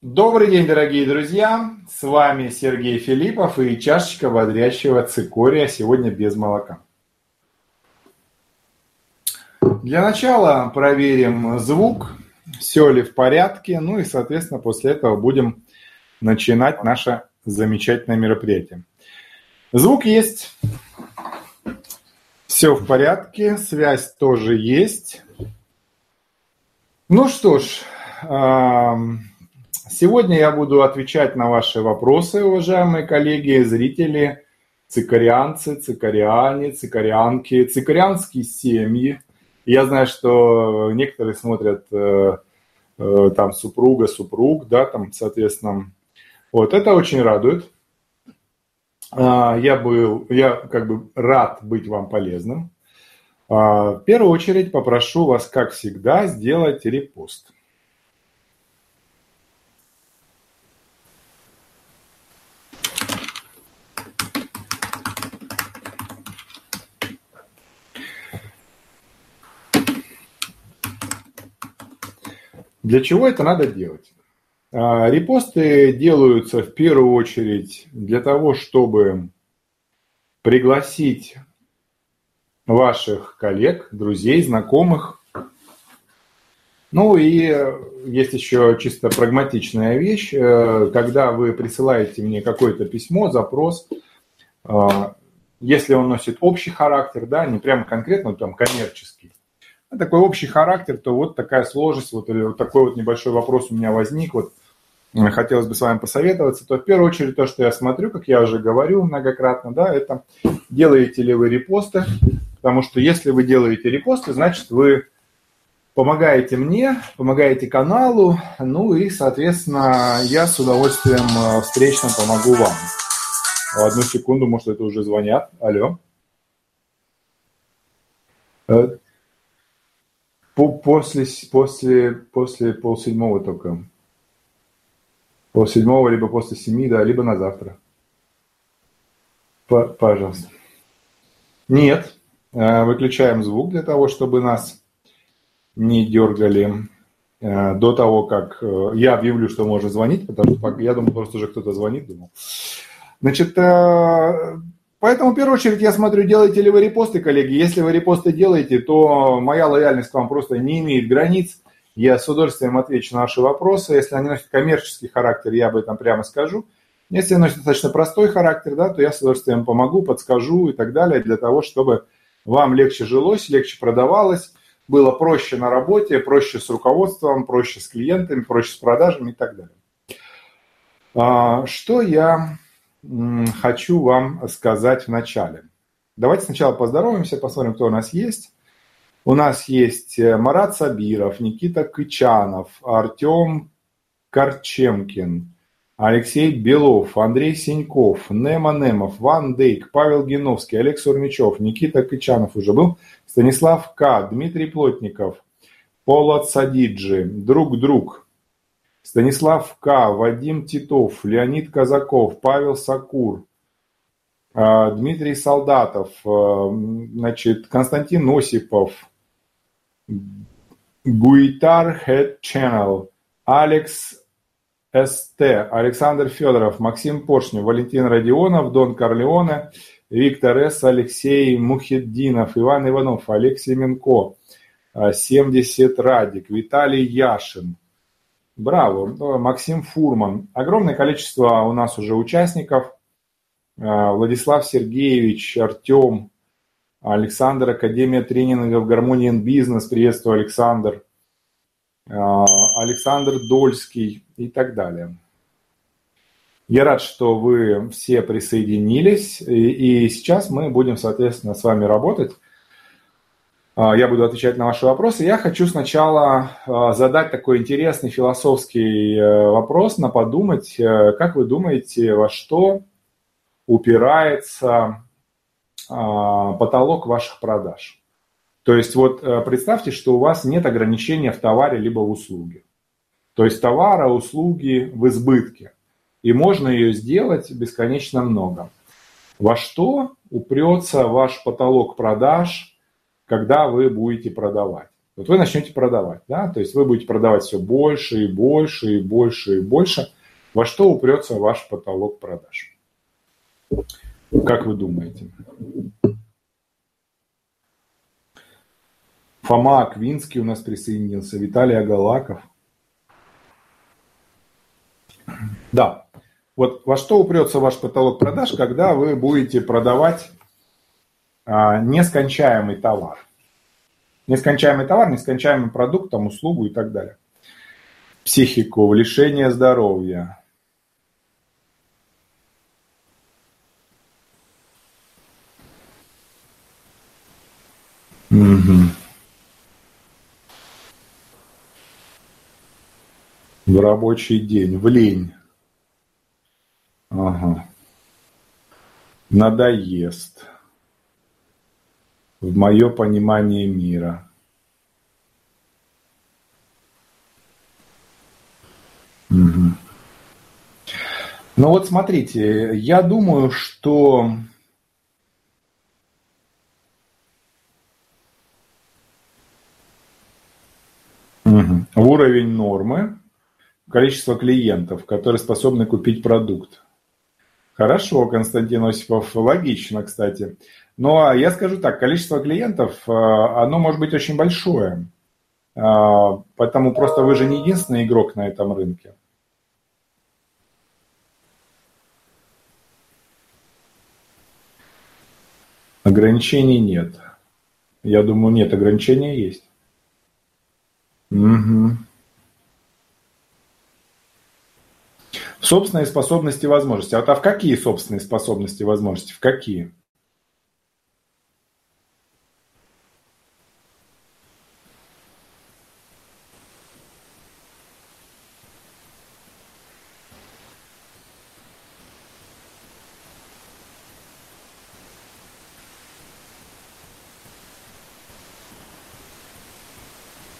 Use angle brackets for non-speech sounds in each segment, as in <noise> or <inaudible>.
Добрый день, дорогие друзья! С вами Сергей Филиппов и чашечка бодрящего цикория сегодня без молока. Для начала проверим звук, все ли в порядке, ну и, соответственно, после этого будем начинать наше замечательное мероприятие. Звук есть, все в порядке, связь тоже есть. Ну что ж, Сегодня я буду отвечать на ваши вопросы, уважаемые коллеги, зрители, цикарианцы, цикариане, цикарианки, цикарианские семьи. Я знаю, что некоторые смотрят э, э, там супруга, супруг, да, там, соответственно. Вот, это очень радует. Э, я был, я как бы рад быть вам полезным. Э, в первую очередь попрошу вас, как всегда, сделать репост. Для чего это надо делать? А, репосты делаются в первую очередь для того, чтобы пригласить ваших коллег, друзей, знакомых. Ну и есть еще чисто прагматичная вещь. Э, когда вы присылаете мне какое-то письмо, запрос, э, если он носит общий характер, да, не прямо конкретно там коммерческий, такой общий характер, то вот такая сложность, вот, или вот такой вот небольшой вопрос у меня возник, вот хотелось бы с вами посоветоваться, то в первую очередь то, что я смотрю, как я уже говорю многократно, да, это делаете ли вы репосты, потому что если вы делаете репосты, значит вы помогаете мне, помогаете каналу, ну и, соответственно, я с удовольствием э, встречно помогу вам. Одну секунду, может, это уже звонят. Алло. После, после, после полседьмого только. Полседьмого, либо после семи, да, либо на завтра. Пожалуйста. Нет. Э, выключаем звук для того, чтобы нас не дергали э, до того, как э, я объявлю, что можно звонить, потому что я думаю, просто уже кто-то звонит, думал. Значит, Поэтому, в первую очередь, я смотрю, делаете ли вы репосты, коллеги. Если вы репосты делаете, то моя лояльность к вам просто не имеет границ. Я с удовольствием отвечу на ваши вопросы. Если они носят коммерческий характер, я об этом прямо скажу. Если они носят достаточно простой характер, да, то я с удовольствием помогу, подскажу и так далее, для того, чтобы вам легче жилось, легче продавалось, было проще на работе, проще с руководством, проще с клиентами, проще с продажами и так далее. А, что я хочу вам сказать в начале. Давайте сначала поздороваемся, посмотрим, кто у нас есть. У нас есть э, Марат Сабиров, Никита Кычанов, Артем Корчемкин, Алексей Белов, Андрей Синьков, Нема Немов, Ван Дейк, Павел Геновский, Олег Сурмичев, Никита Кычанов уже был, Станислав К, Дмитрий Плотников, Полот Садиджи, Друг Друг, Станислав К., Вадим Титов, Леонид Казаков, Павел Сакур, а, Дмитрий Солдатов, а, значит, Константин Осипов, Гуитар Head Channel, Алекс СТ, Александр Федоров, Максим Поршнев, Валентин Родионов, Дон Корлеоне, Виктор С., Алексей Мухиддинов, Иван Иванов, Олег Семенко, 70 Радик, Виталий Яшин – Браво. Максим Фурман. Огромное количество у нас уже участников. А, Владислав Сергеевич, Артем, Александр, Академия тренингов Гармониен Бизнес. Приветствую, Александр. А, Александр Дольский и так далее. Я рад, что вы все присоединились. И сейчас мы будем, соответственно, с вами работать. А, я буду отвечать на ваши вопросы. Я хочу сначала а, задать такой интересный философский э, вопрос, на подумать, э, как вы думаете, во что упирается а, потолок ваших продаж? То есть вот э, представьте, что у вас нет ограничения в товаре либо в услуге. То есть товара, услуги в избытке. И можно ее сделать бесконечно много. Во что упрется ваш потолок продаж – когда вы будете продавать. Вот вы начнете продавать, да, то есть вы будете продавать все больше и больше и больше и больше. Во что упрется ваш потолок продаж? Как вы думаете? Фома Аквинский у нас присоединился, Виталий Агалаков. Да, вот во что упрется ваш потолок продаж, когда вы будете продавать нескончаемый товар. Нескончаемый товар, нескончаемый продукт, там, услугу и так далее. Психику, лишение здоровья. Угу. В рабочий день, в лень. Ага. Надоест. В мое понимание мира. Угу. Ну вот смотрите, я думаю, что угу. уровень нормы, количество клиентов, которые способны купить продукт. Хорошо, Константин Осипов, логично, кстати. Но я скажу так, количество клиентов, э, оно может быть очень большое. Э, поэтому просто вы же не единственный игрок на этом рынке. Ограничений нет. Я думаю, нет, ограничения есть. Угу. Собственные способности и возможности. А вот а в какие собственные способности и возможности? В какие?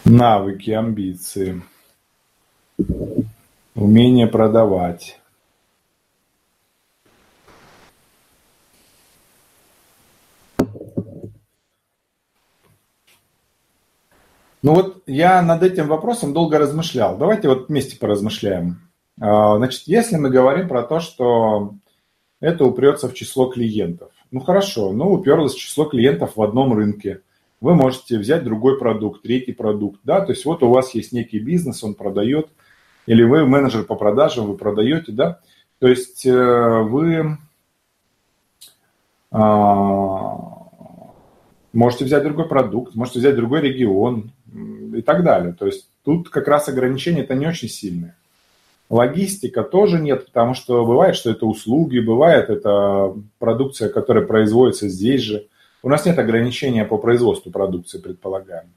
Навыки, амбиции. Умение продавать. Ну вот я над этим вопросом долго размышлял. Давайте вот вместе поразмышляем. А, значит, если мы говорим про то, что это упрется в число клиентов. Ну хорошо, ну уперлось число клиентов в одном рынке. Вы можете взять другой продукт, третий продукт. Да? То есть вот у вас есть некий бизнес, он продает – или вы менеджер по продажам, вы продаете, да, то есть э, вы а, можете взять другой продукт, можете взять другой регион и так далее. То есть тут как раз ограничения это не очень сильные. Логистика тоже нет, потому что бывает, что это услуги, бывает это продукция, которая производится здесь же. У нас нет ограничения по производству продукции, предполагаем.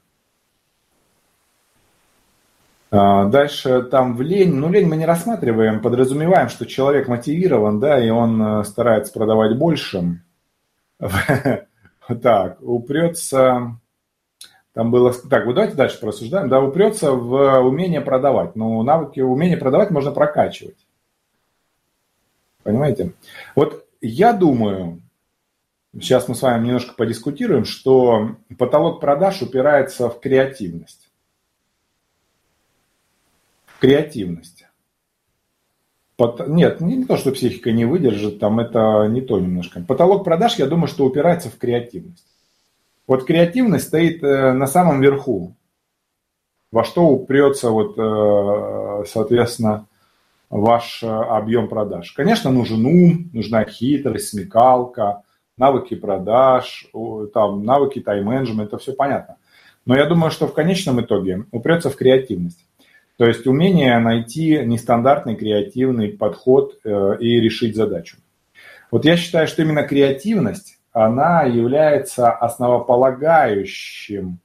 А, дальше там в лень, ну лень мы не рассматриваем, подразумеваем, что человек мотивирован, да, и он э, старается продавать больше. <laughs> Так, упрется, там было, так, вот давайте дальше просуждаем, да, упрется в умение продавать. Ну, навыки, умение продавать можно прокачивать. Понимаете? Вот я думаю, сейчас мы с вами немножко подискутируем, что потолок продаж упирается в креативность креативность. Нет, не, то, что психика не выдержит, там это не то немножко. Потолок продаж, я думаю, что упирается в креативность. Вот креативность стоит э, на самом верху, во что упрется, вот, э, соответственно, ваш э, объем продаж. Конечно, нужен ум, нужна хитрость, смекалка, навыки продаж, там, навыки тайм-менеджмента, это все понятно. Но я думаю, что в конечном итоге упрется в креативность. То есть умение найти нестандартный креативный подход э, и решить задачу. Вот я считаю, что именно креативность, она является основополагающим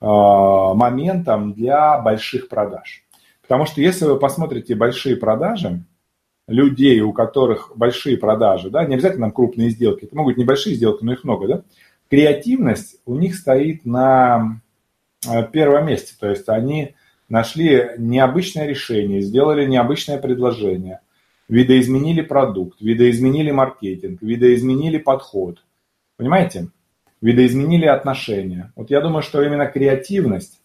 э, моментом для больших продаж. Потому что если вы посмотрите большие продажи, людей, у которых большие продажи, да, не обязательно крупные сделки, это могут быть небольшие сделки, но их много, да, креативность у них стоит на э, первом месте. То есть они нашли необычное решение, сделали необычное предложение, видоизменили продукт, видоизменили маркетинг, видоизменили подход. Понимаете? видоизменили отношения. Вот я думаю, что именно креативность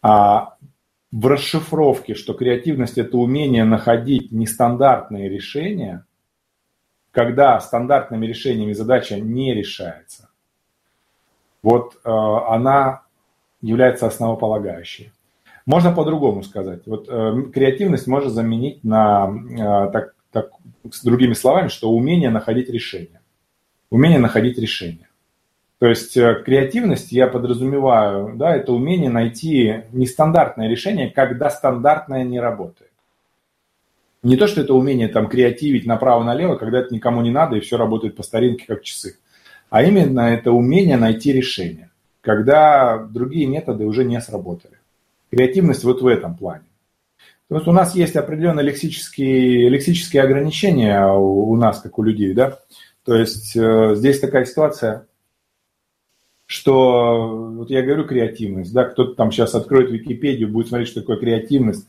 а, в расшифровке, что креативность – это умение находить нестандартные решения, когда стандартными решениями задача не решается, вот э, она является основополагающей. Можно по-другому сказать. Вот э, креативность можно заменить на, э, так, так, с другими словами, что умение находить решение. Умение находить решение. То есть э, креативность, я подразумеваю, да, это умение найти нестандартное решение, когда стандартное не работает. Не то, что это умение там креативить направо-налево, когда это никому не надо и все работает по старинке, как часы. А именно это умение найти решение, когда другие методы уже не сработали. Креативность вот в этом плане. То есть у нас есть определенные лексические, лексические ограничения у, у нас, как у людей, да. То есть э, здесь такая ситуация, что, вот я говорю креативность, да, кто-то там сейчас откроет Википедию, будет смотреть, что такое креативность.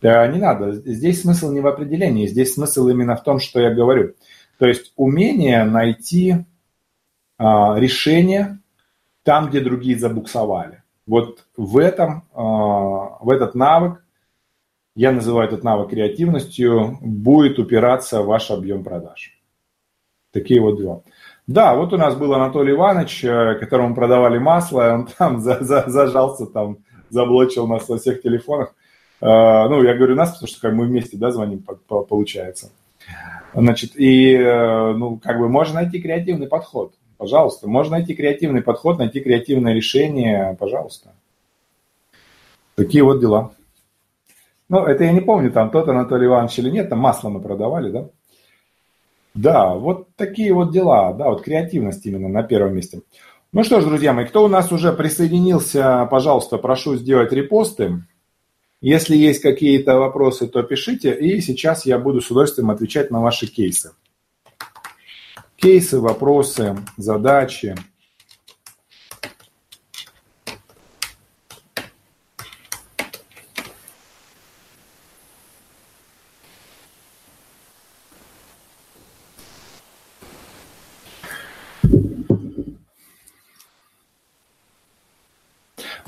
Да, не надо. Здесь смысл не в определении, здесь смысл именно в том, что я говорю. То есть умение найти а, решение там, где другие забуксовали. Вот в этом, а, в этот навык, я называю этот навык креативностью, будет упираться ваш объем продаж. Такие вот дела. Да, вот у нас был Анатолий Иванович, э, которому продавали масло, он там за, за, зажался, там заблочил нас во всех телефонах. Э, ну, я говорю нас, потому что как мы вместе, да, звоним, получается. Значит, и, э, ну, как бы можно найти креативный подход, пожалуйста. Можно найти креативный подход, найти креативное решение, пожалуйста. Такие вот дела. Ну, это я не помню, там тот Анатолий Иванович или нет, там масло мы продавали, да? Да, вот такие вот дела, да, вот креативность именно на первом месте. Ну что ж, друзья мои, кто у нас уже присоединился, пожалуйста, прошу сделать репосты. Если есть какие-то вопросы, то пишите, и сейчас я буду с удовольствием отвечать на ваши кейсы. Кейсы, вопросы, задачи –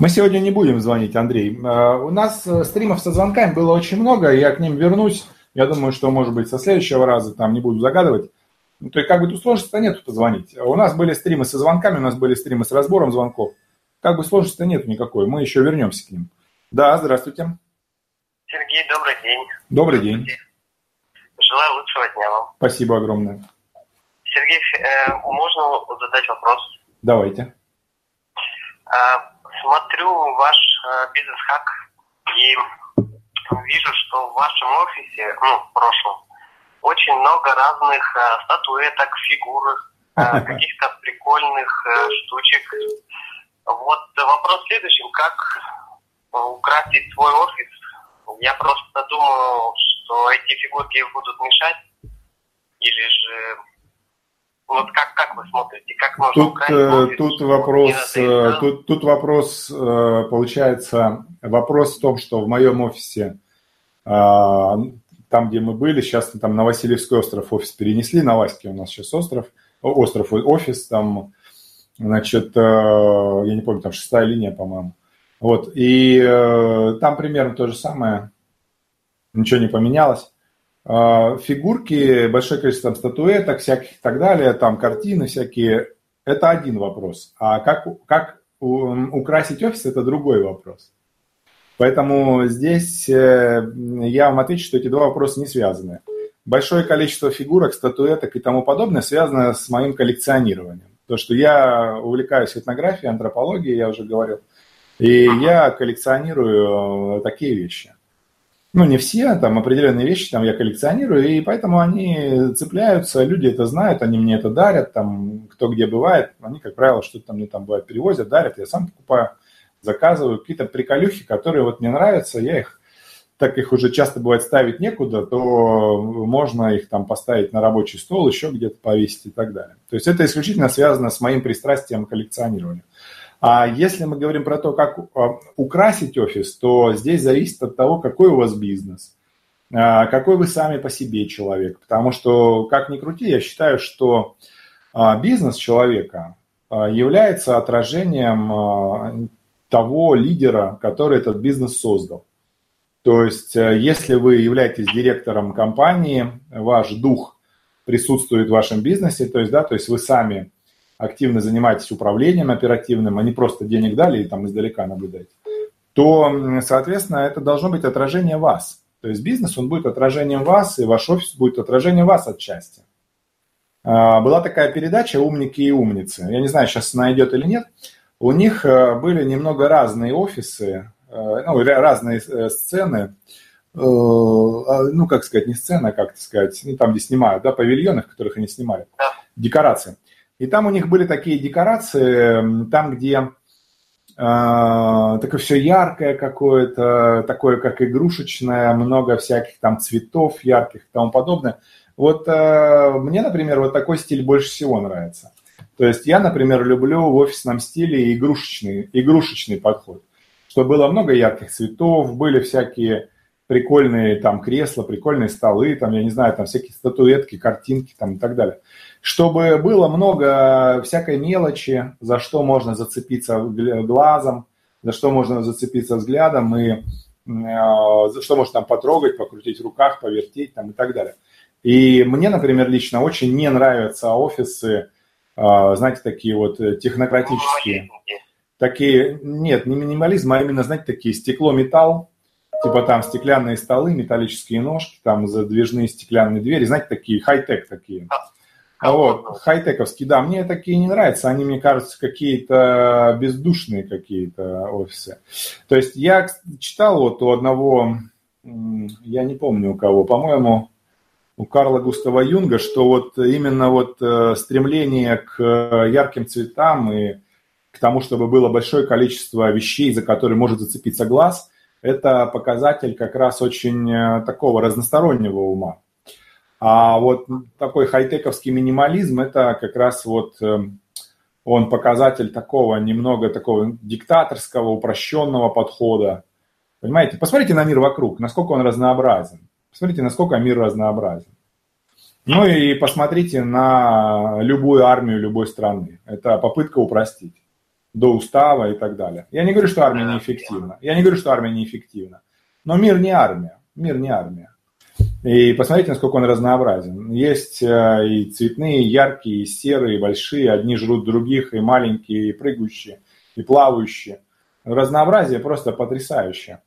Мы сегодня не будем звонить, Андрей. Э, у нас э, стримов со звонками было очень много, я к ним вернусь. Я думаю, что, может быть, со следующего раза там не буду загадывать. Ну, то есть, как бы тут сложности-то нету позвонить. У нас были стримы со звонками, у нас были стримы с разбором звонков. Как бы сложности-то нету никакой. Мы еще вернемся к ним. Да, здравствуйте. Сергей, добрый день. Добрый день. Желаю лучшего дня вам. Спасибо огромное. Сергей, э, можно задать вопрос? Давайте. А, смотрю ваш э, бизнес-хак и вижу, что в вашем офисе, ну, в прошлом, очень много разных э, статуэток, фигур, <laughs> э, каких-то прикольных э, штучек. Вот вопрос в следующем, как украсить свой офис? Я просто думаю, что эти фигурки будут мешать, или же вот как, как вы смотрите, как можно тут, э, тут вопрос, э, тут, тут вопрос, э, получается, вопрос в том, что в моем офисе, там, где мы были, сейчас там на Васильевский остров офис перенесли, на Ваське у нас сейчас остров, остров офис, там, значит, я не помню, там шестая линия, по-моему. Вот, и там примерно то же самое, ничего не поменялось. А, фигурки, большое количество там, статуэток всяких и так далее, там картины всякие, это один вопрос. А как, как украсить офис, это другой вопрос. Поэтому здесь э, я вам отвечу, что эти два вопроса не связаны. Большое количество фигурок, статуэток и тому подобное связано с моим коллекционированием. То, что я увлекаюсь этнографией, антропологией, я уже говорил, и я коллекционирую э, такие вещи ну, не все, там определенные вещи там я коллекционирую, и поэтому они цепляются, люди это знают, они мне это дарят, там, кто где бывает, они, как правило, что-то мне там бывает перевозят, дарят, я сам покупаю, заказываю, какие-то приколюхи, которые вот мне нравятся, я их, так их уже часто бывает ставить некуда, то можно их там поставить на рабочий стол, еще где-то повесить и так далее. То есть это исключительно связано с моим пристрастием к коллекционированию. А если мы говорим про то, как а, украсить офис, то здесь зависит от того, какой у вас бизнес, а, какой вы сами по себе человек. Потому что, как ни крути, я считаю, что а, бизнес человека, является отражением того лидера, который этот бизнес создал. То есть, если вы являетесь директором компании, ваш дух присутствует в вашем бизнесе, то есть, да, то есть вы сами активно занимаетесь управлением оперативным, а не просто денег дали и там издалека наблюдаете, то, соответственно, это должно быть отражение вас. То есть бизнес, он будет отражением вас, и ваш офис будет отражением вас отчасти. А, была такая передача «Умники и умницы». Я не знаю, сейчас она идет или нет. У них э, были немного разные офисы, э, ну, разные э, сцены, а, ну, как сказать, не сцена, а как сказать, ну, там, где снимают, да, павильоны, в которых они снимали, декорации. И там у них были такие декорации, там, где такое все яркое какое-то, такое как игрушечное, много всяких там цветов ярких и тому подобное. Вот мне, например, вот такой стиль больше всего нравится. То есть я, например, люблю в офисном стиле игрушечный, игрушечный подход. Чтобы было много ярких цветов, были всякие прикольные там кресла, прикольные столы, там, я не знаю, там всякие статуэтки, картинки там и так далее чтобы было много всякой мелочи, за что можно зацепиться глазом, за что можно зацепиться взглядом и э, за что можно там потрогать, покрутить в руках, повертеть там и так далее. И мне, например, лично очень не нравятся офисы, знаете, такие вот технократические. Такие, нет, не минимализм, а именно, знаете, такие стекло-металл, типа там стеклянные столы, металлические ножки, там задвижные стеклянные двери, знаете, такие хай-тек такие. А вот, хай-тековские, да, мне такие не нравятся, они, мне кажутся, какие-то бездушные какие-то офисы. То есть я читал вот у одного, я не помню у кого, по-моему, у Карла Густава Юнга, что вот именно вот э, стремление к ярким цветам и к тому, чтобы было большое количество вещей, за которые может зацепиться глаз, это показатель как раз очень э, такого разностороннего ума. А вот такой хай-тековский минимализм – это как раз вот он показатель такого немного такого диктаторского, упрощенного подхода. Понимаете? Посмотрите на мир вокруг, насколько он разнообразен. Посмотрите, насколько мир разнообразен. Ну и посмотрите на любую армию любой страны. Это попытка упростить до устава и так далее. Я не говорю, что армия неэффективна. Я не говорю, что армия неэффективна. Но мир не армия. Мир не армия. И посмотрите, насколько он разнообразен. Есть э, и цветные, и яркие, и серые, и большие. Одни жрут других, и маленькие, и прыгающие, и плавающие. Разнообразие просто потрясающее.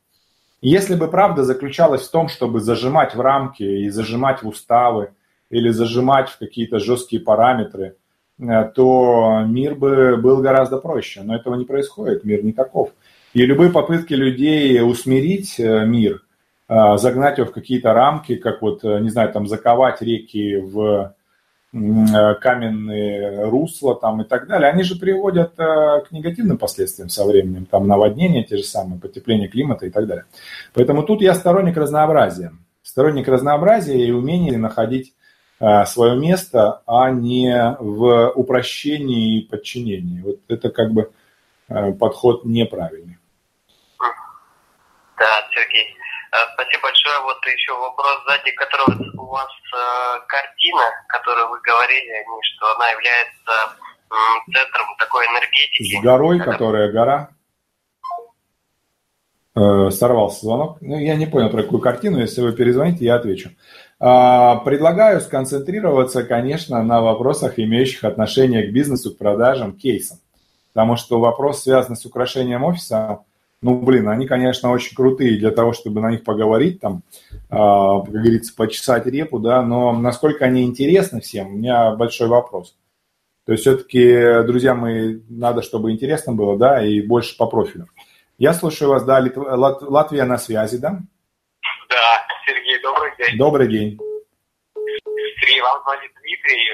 Если бы правда заключалась в том, чтобы зажимать в рамки и зажимать в уставы, или зажимать в какие-то жесткие параметры, э, то мир бы был гораздо проще. Но этого не происходит, мир никаков. И любые попытки людей усмирить э, мир – а, загнать его в какие-то рамки, как вот, э, не знаю, там заковать реки в э, каменные русла там и так далее, они же приводят э, к негативным последствиям со временем, там наводнения те же самые, потепление климата и так далее. Поэтому тут я сторонник разнообразия. Сторонник разнообразия и умения находить свое место, а не в упрощении и подчинении. Вот это как бы подход неправильный. Да, Сергей, Э, спасибо большое. Вот еще вопрос сзади, который у вас э, картина, которую вы говорили, что она является э, центром такой энергетики. С горой, которая гора. Э, сорвался звонок. Ну, я не понял про какую картину. Если вы перезвоните, я отвечу. Э, предлагаю сконцентрироваться, конечно, на вопросах, имеющих отношение к бизнесу, к продажам, кейсам. Потому что вопрос, связанный с украшением офиса, ну, блин, они, конечно, очень крутые для того, чтобы на них поговорить, там, э, как говорится, почесать репу, да, но насколько они интересны всем, у меня большой вопрос. То есть все-таки, друзья мои, надо, чтобы интересно было, да, и больше по профилю. Я слушаю вас, да, Литв... Лат... Латвия на связи, да? Да, Сергей, добрый день. Добрый день. Сергей, вам звонит Дмитрий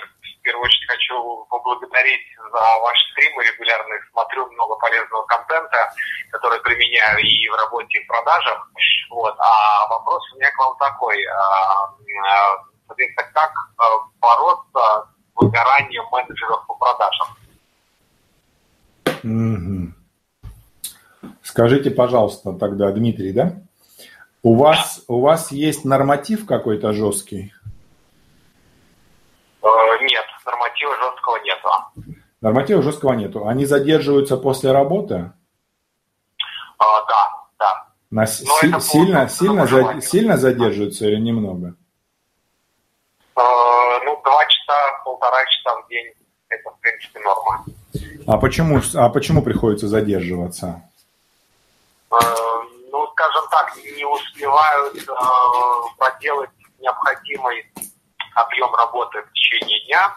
первую очередь хочу поблагодарить за ваши стримы регулярно. Смотрю много полезного контента, который применяю и в работе, и в продажах. Вот. А вопрос у меня к вам такой. А, а, соответственно, как а, бороться с выгоранием менеджеров по продажам? Скажите, пожалуйста, тогда, Дмитрий, да? У вас, у вас есть норматив какой-то жесткий? Норматива жесткого нету. Норматива жесткого нету. Они задерживаются после работы? А, да, да. На, си, сильно, сильно, за, сильно задерживаются или немного? А, ну, два часа, полтора часа в день. Это, в принципе, норма. А почему, а почему приходится задерживаться? А, ну, скажем так, не успевают а, проделать необходимый объем работы в течение дня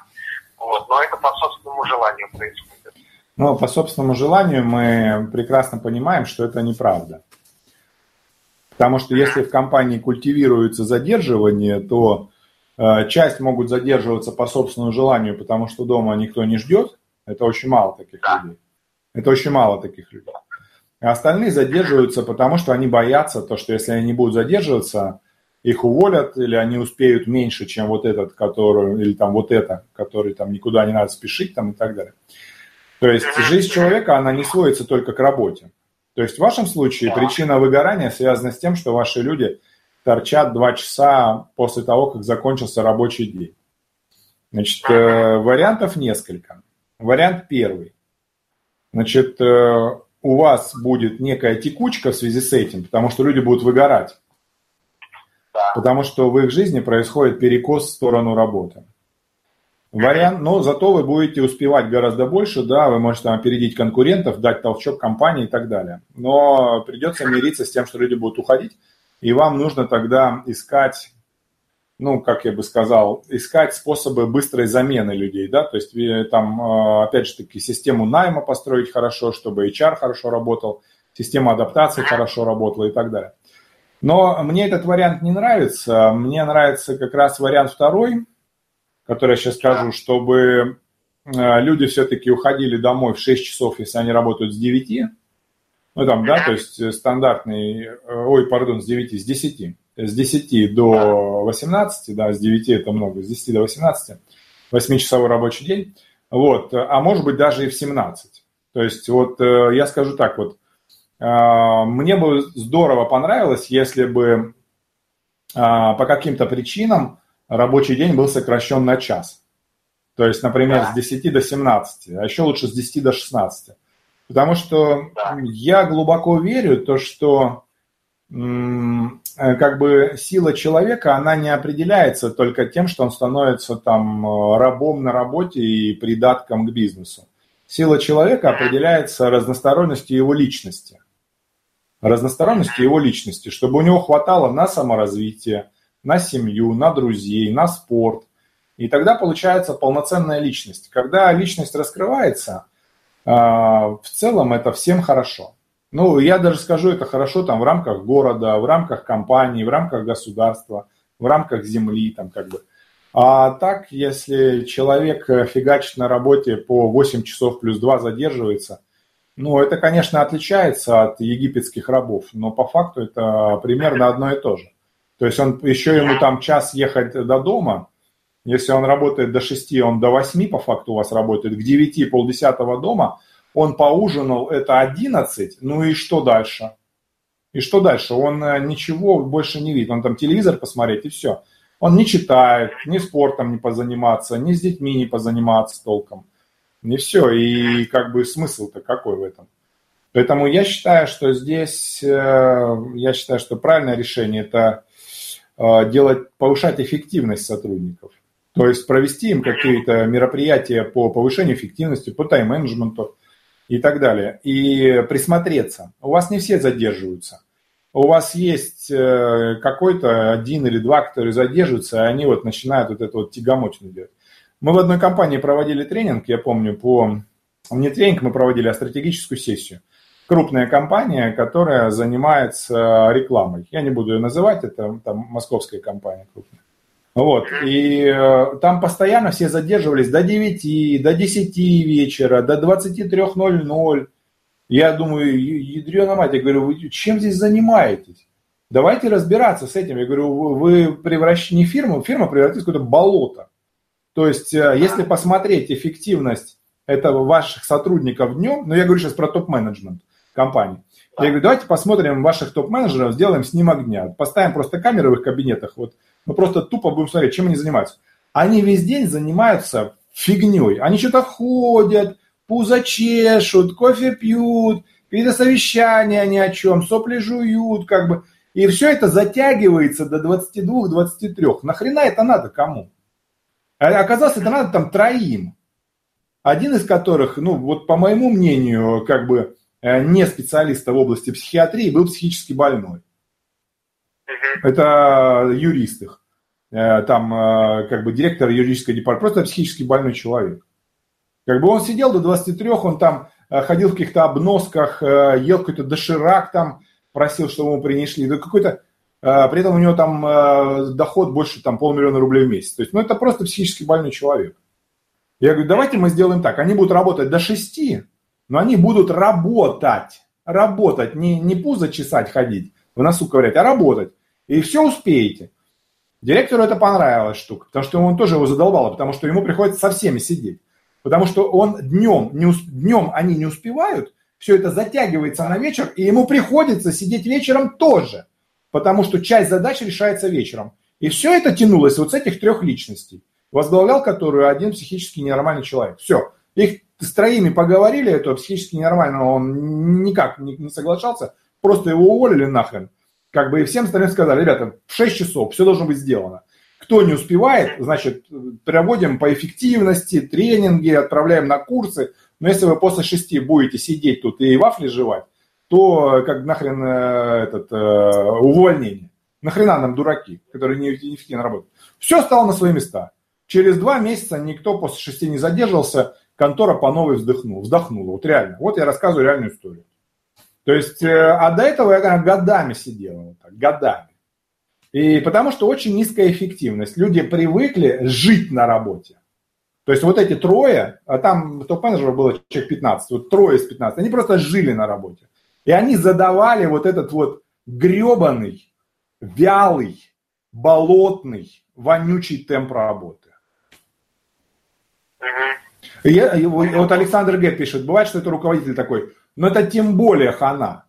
вот, но это по собственному желанию происходит. Ну, по собственному желанию мы прекрасно понимаем, что это неправда. Потому что если в компании культивируется задерживание, то э, часть могут задерживаться по собственному желанию, потому что дома никто не ждет. Это очень мало таких да. людей. Это очень мало таких людей. А остальные задерживаются, потому что они боятся, то, что если они будут задерживаться, их уволят, или они успеют меньше, чем вот этот, который, или там вот это, который там никуда не надо спешить, там и так далее. То есть жизнь человека, она не сводится только к работе. То есть в вашем случае причина выгорания связана с тем, что ваши люди торчат два часа после того, как закончился рабочий день. Значит, э, вариантов несколько. Вариант первый. Значит, э, у вас будет некая текучка в связи с этим, потому что люди будут выгорать. Потому что в их жизни происходит перекос в сторону работы. Вариант, но зато вы будете успевать гораздо больше, да, вы можете там, опередить конкурентов, дать толчок компании и так далее. Но придется мириться с тем, что люди будут уходить, и вам нужно тогда искать, ну, как я бы сказал, искать способы быстрой замены людей, да, то есть там, э, опять же таки, систему найма построить хорошо, чтобы HR хорошо работал, система адаптации хорошо работала и так далее. Но мне этот вариант не нравится. Мне нравится как раз вариант второй, который я сейчас скажу, чтобы э, люди все-таки уходили домой в 6 часов, если они работают с 9. Ну, там, да, то есть э, стандартный, э, ой, пардон, с 9, с 10. С 10 до 18, да, с 9 это много, с 10 до 18, 8-часовой рабочий день. Вот, а может быть даже и в 17. То есть вот я скажу так, вот мне бы здорово понравилось, если бы а, по каким-то причинам рабочий день был сокращен на час. То есть, например, да. с 10 до 17, а еще лучше с 10 до 16. Потому что да. я глубоко верю, то, что э, как бы сила человека, она не определяется только тем, что он становится там э, рабом на работе и придатком к бизнесу. Сила человека определяется разносторонностью его личности разносторонности его личности, чтобы у него хватало на саморазвитие, на семью, на друзей, на спорт. И тогда получается полноценная личность. Когда личность раскрывается, а, в целом это всем хорошо. Ну, я даже скажу, это хорошо там в рамках города, в рамках компании, в рамках государства, в рамках земли, там как бы. А так, если человек фигачит на работе по 8 часов плюс 2 задерживается – ну, это, конечно, отличается от египетских рабов, но по факту это примерно одно и то же. То есть он еще ему там час ехать до дома, если он работает до 6, он до 8 по факту у вас работает, к 9, полдесятого дома, он поужинал, это 11, ну и что дальше? И что дальше? Он э, ничего больше не видит, он там телевизор посмотреть и все. Он не читает, ни спортом не позаниматься, ни с детьми не позаниматься толком. Не все. И как бы смысл-то какой в этом? Поэтому я считаю, что здесь, э, я считаю, что правильное решение это э, делать, повышать эффективность сотрудников. То есть провести им какие-то мероприятия по повышению эффективности, по тайм-менеджменту и так далее. И присмотреться. У вас не все задерживаются. У вас есть э, какой-то один или два, которые задерживаются, и они вот начинают вот это вот тягомотину делать. Мы в одной компании проводили тренинг, я помню, по... Не тренинг мы проводили, а стратегическую сессию. Крупная компания, которая занимается рекламой. Я не буду ее называть, это там московская компания крупная. Вот, и э, там постоянно все задерживались до 9, до 10 вечера, до 23.00. Я думаю, ядрена мать, я говорю, вы чем здесь занимаетесь? Давайте разбираться с этим. Я говорю, вы превращаете не фирму, фирма превратится в какое-то болото. То есть, э, если посмотреть эффективность этого ваших сотрудников днем, ну, я говорю сейчас про топ-менеджмент компании. Я говорю, давайте посмотрим ваших топ-менеджеров, сделаем снимок дня. Поставим просто камеры в их кабинетах, вот, мы просто тупо будем смотреть, чем они занимаются. Они весь день занимаются фигней. Они что-то ходят, пузо чешут, кофе пьют, какие-то совещания ни о чем, сопли жуют, как бы. И все это затягивается до 22-23. Нахрена это надо кому? А оказалось, это надо там троим. Один из которых, ну вот по моему мнению, как бы э, не специалиста в области психиатрии, был психически больной. Это юрист их. Э, там э, как бы директор юридической департамента, просто психически больной человек. Как бы он сидел до 23, он там ходил в каких-то обносках, ел какой-то доширак там, просил, чтобы ему принесли. Да какой-то при этом у него там доход больше там полмиллиона рублей в месяц. То есть, ну, это просто психически больной человек. Я говорю, давайте мы сделаем так. Они будут работать до 6, но они будут работать. Работать, не, не пузо чесать, ходить, в носу ковырять, а работать. И все успеете. Директору это понравилась штука, потому что он тоже его задолбало, потому что ему приходится со всеми сидеть. Потому что он днем, не усп... днем они не успевают, все это затягивается на вечер, и ему приходится сидеть вечером тоже, потому что часть задач решается вечером. И все это тянулось вот с этих трех личностей возглавлял которую один психически ненормальный человек. Все. Их с троими поговорили, это психически ненормального он никак не, не соглашался, просто его уволили нахрен. Как бы и всем остальным сказали, ребята, в 6 часов все должно быть сделано. Кто не успевает, значит, проводим по эффективности, тренинги, отправляем на курсы. Но если вы после шести будете сидеть тут и вафли жевать, то как нахрен э, этот, э, увольнение. Нахрена нам дураки, которые не неэффективно работают. Все стало на свои места. Через два месяца никто после шести не задержался, контора по новой вздохнула. Вздохнула, вот реально. Вот я рассказываю реальную историю. То есть, э, а до этого я годами сидела, вот так, годами. И потому что очень низкая эффективность. Люди привыкли жить на работе. То есть вот эти трое, а там топ-менеджеров было человек 15, вот трое из 15, они просто жили на работе. И они задавали вот этот вот гребаный, вялый, болотный, вонючий темп работы. Я, вот Александр Г. пишет, бывает, что это руководитель такой, но это тем более хана.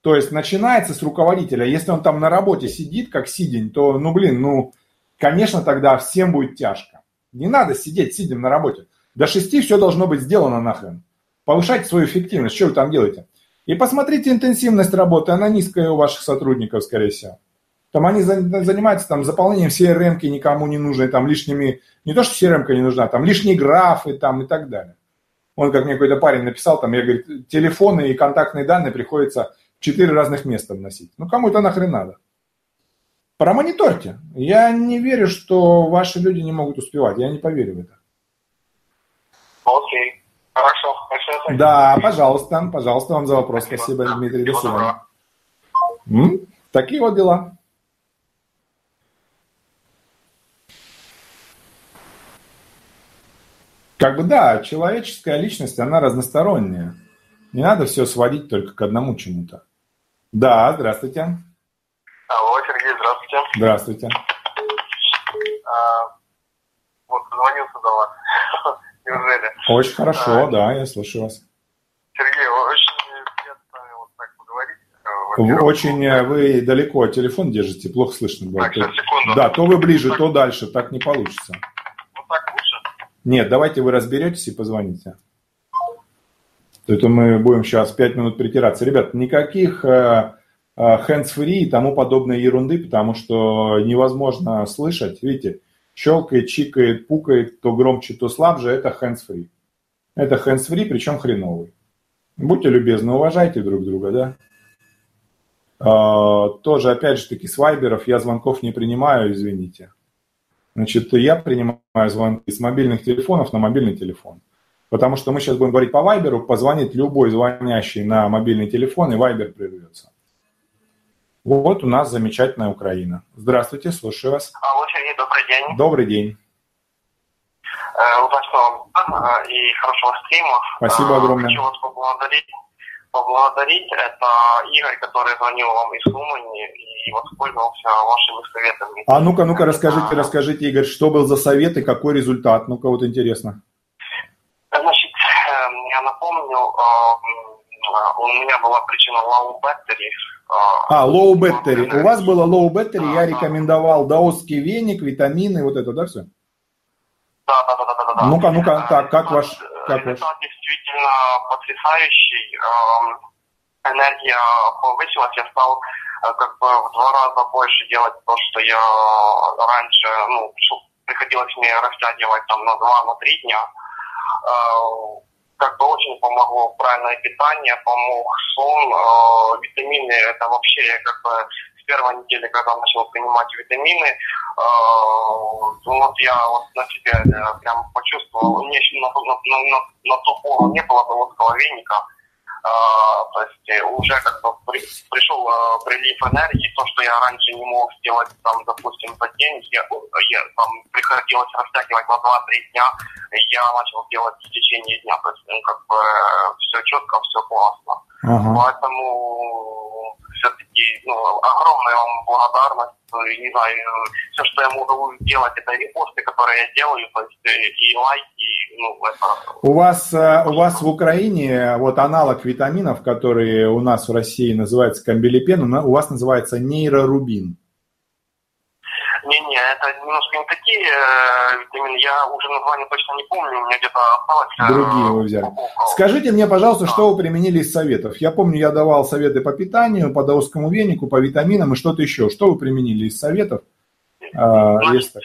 То есть начинается с руководителя. Если он там на работе сидит, как сидень, то, ну, блин, ну, конечно, тогда всем будет тяжко. Не надо сидеть, сидим на работе. До шести все должно быть сделано нахрен. Повышайте свою эффективность. Что вы там делаете? И посмотрите интенсивность работы. Она низкая у ваших сотрудников, скорее всего. Там они занимаются там заполнением CRM никому не нужной, там лишними, не то, что CRM не нужна, там лишние графы там и так далее. Он, как мне какой-то парень написал, там, я говорю, телефоны и контактные данные приходится в четыре разных места вносить. Ну, кому это нахрен надо? Промониторьте. Я не верю, что ваши люди не могут успевать. Я не поверю в это. Окей. Хорошо. Хорошо. Да, пожалуйста. Пожалуйста, вам за вопрос. Спасибо, Спасибо Дмитрий. До свидания. Такие вот дела. Как бы да, человеческая личность, она разносторонняя. Не надо все сводить только к одному чему-то. Да, здравствуйте. Алло, Сергей, здравствуйте. Здравствуйте. А, вот, звонился до вас. <laughs> Неужели? Очень хорошо, а, да, я слушаю вас. Сергей, очень приятно вот так поговорить. Вы очень, э, вы далеко от телефона держите, плохо слышно было. Так, сейчас, секунду. Да, то вы ближе, так. то дальше, так не получится. Нет, давайте вы разберетесь и позвоните. Это мы будем сейчас 5 минут притираться. Ребят, никаких э, э, hands-free и тому подобной ерунды, потому что невозможно слышать. Видите, щелкает, чикает, пукает, то громче, то слабже. Это hands-free. Это hands-free, причем хреновый. Будьте любезны, уважайте друг друга, да? А, тоже, опять же таки, с вайберов я звонков не принимаю, извините. Значит, я принимаю звонки с мобильных телефонов на мобильный телефон. Потому что мы сейчас будем говорить по Вайберу, позвонит любой звонящий на мобильный телефон, и Вайбер прервется. Вот у нас замечательная Украина. Здравствуйте, слушаю вас. Алло, Сергей, добрый день. Добрый день. Э, удачного э, и хорошего стрима. Спасибо огромное. Хочу вас поблагодарить поблагодарить. Это Игорь, который звонил вам из Умани и воспользовался вашими советами. А ну-ка, ну-ка, расскажите, расскажите, Игорь, что был за совет и какой результат? Ну-ка, вот интересно. Значит, эм, я напомню, эм, у меня была причина low battery. А, low battery. У вас было low battery, я рекомендовал даосский веник, витамины, вот это, да, все? Да, да, да, да, да. да, да. Ну-ка, ну-ка, так, как ваш... Как ваш? действительно потрясающий. Эм, энергия повысилась, я стал э, как бы в два раза больше делать то, что я раньше, ну, приходилось мне растягивать там на два, на три дня. Э, как бы очень помогло правильное питание, помог сон, э, витамины, это вообще как бы первой недели, когда начал принимать витамины, э, вот я вот на себе э, прям почувствовал, мне еще на, на, на, на ту пору не было того веника, а, то есть э, уже как бы при, пришел а, прилив энергии, то, что я раньше не мог сделать, там, допустим, за день, я, я там приходилось растягивать на 2-3 дня, я начал делать в течение дня, то есть ну, как бы все четко, все классно. Uh-huh. Поэтому все-таки ну, огромная вам благодарность. Ну, не знаю, все, что я могу делать, это репосты, которые я делаю, то есть э, и лайки, ну, это... У вас, э, у вас в Украине вот аналог витаминов, которые у нас в России называется камбилипен, у вас называется нейрорубин. Не-не, это немножко не такие э, витамины. Я уже название точно не помню, у меня где-то осталось. Э, Другие вы взяли. Скажите мне, пожалуйста, да. что вы применили из советов? Я помню, я давал советы по питанию, по даосскому венику, по витаминам и что-то еще. Что вы применили из советов? А, смотрите,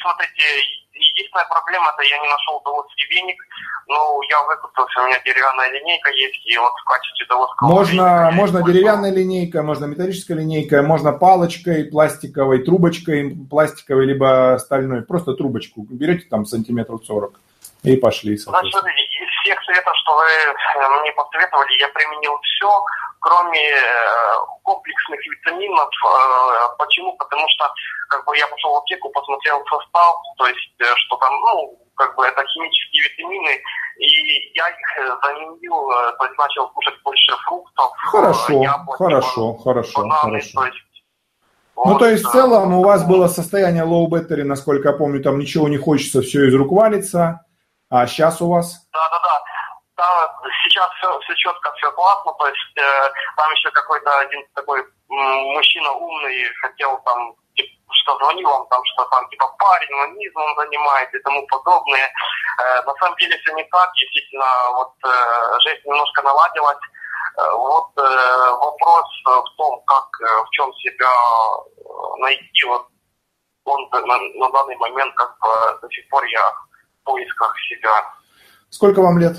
единственная проблема, это я не нашел доводский веник, но я выкупился, у меня деревянная линейка есть, и вот в качестве доводского Можно, можно деревянная линейка, можно металлическая линейка, можно палочкой, пластиковой, трубочкой пластиковой, либо стальной, просто трубочку берете там сантиметров 40 и пошли. Значит, из всех советов, что вы э, мне посоветовали, я применил все, кроме э, комплексных витаминов. Э, почему? Потому что как бы я пошел в аптеку, посмотрел состав, то есть э, что там, ну, как бы это химические витамины, и я их заменил, то есть начал кушать больше фруктов. Хорошо, яблоки, хорошо, бан, хорошо, бананы, хорошо. То есть, ну, вот, то есть в целом у вас было состояние low battery, насколько я помню, там ничего не хочется, все из рук валится, а сейчас у вас? Да, да, сейчас все, все четко, все классно. То есть э, там еще какой-то один такой мужчина умный хотел там типа, что звонил вам там, что там типа парень, он занимает и тому подобное. Э, на самом деле все не так, действительно, вот э, жизнь немножко наладилась. Э, вот э, вопрос в том, как, э, в чем себя э, найти, вот он на, на данный момент как бы до сих пор я в поисках себя. Сколько вам лет?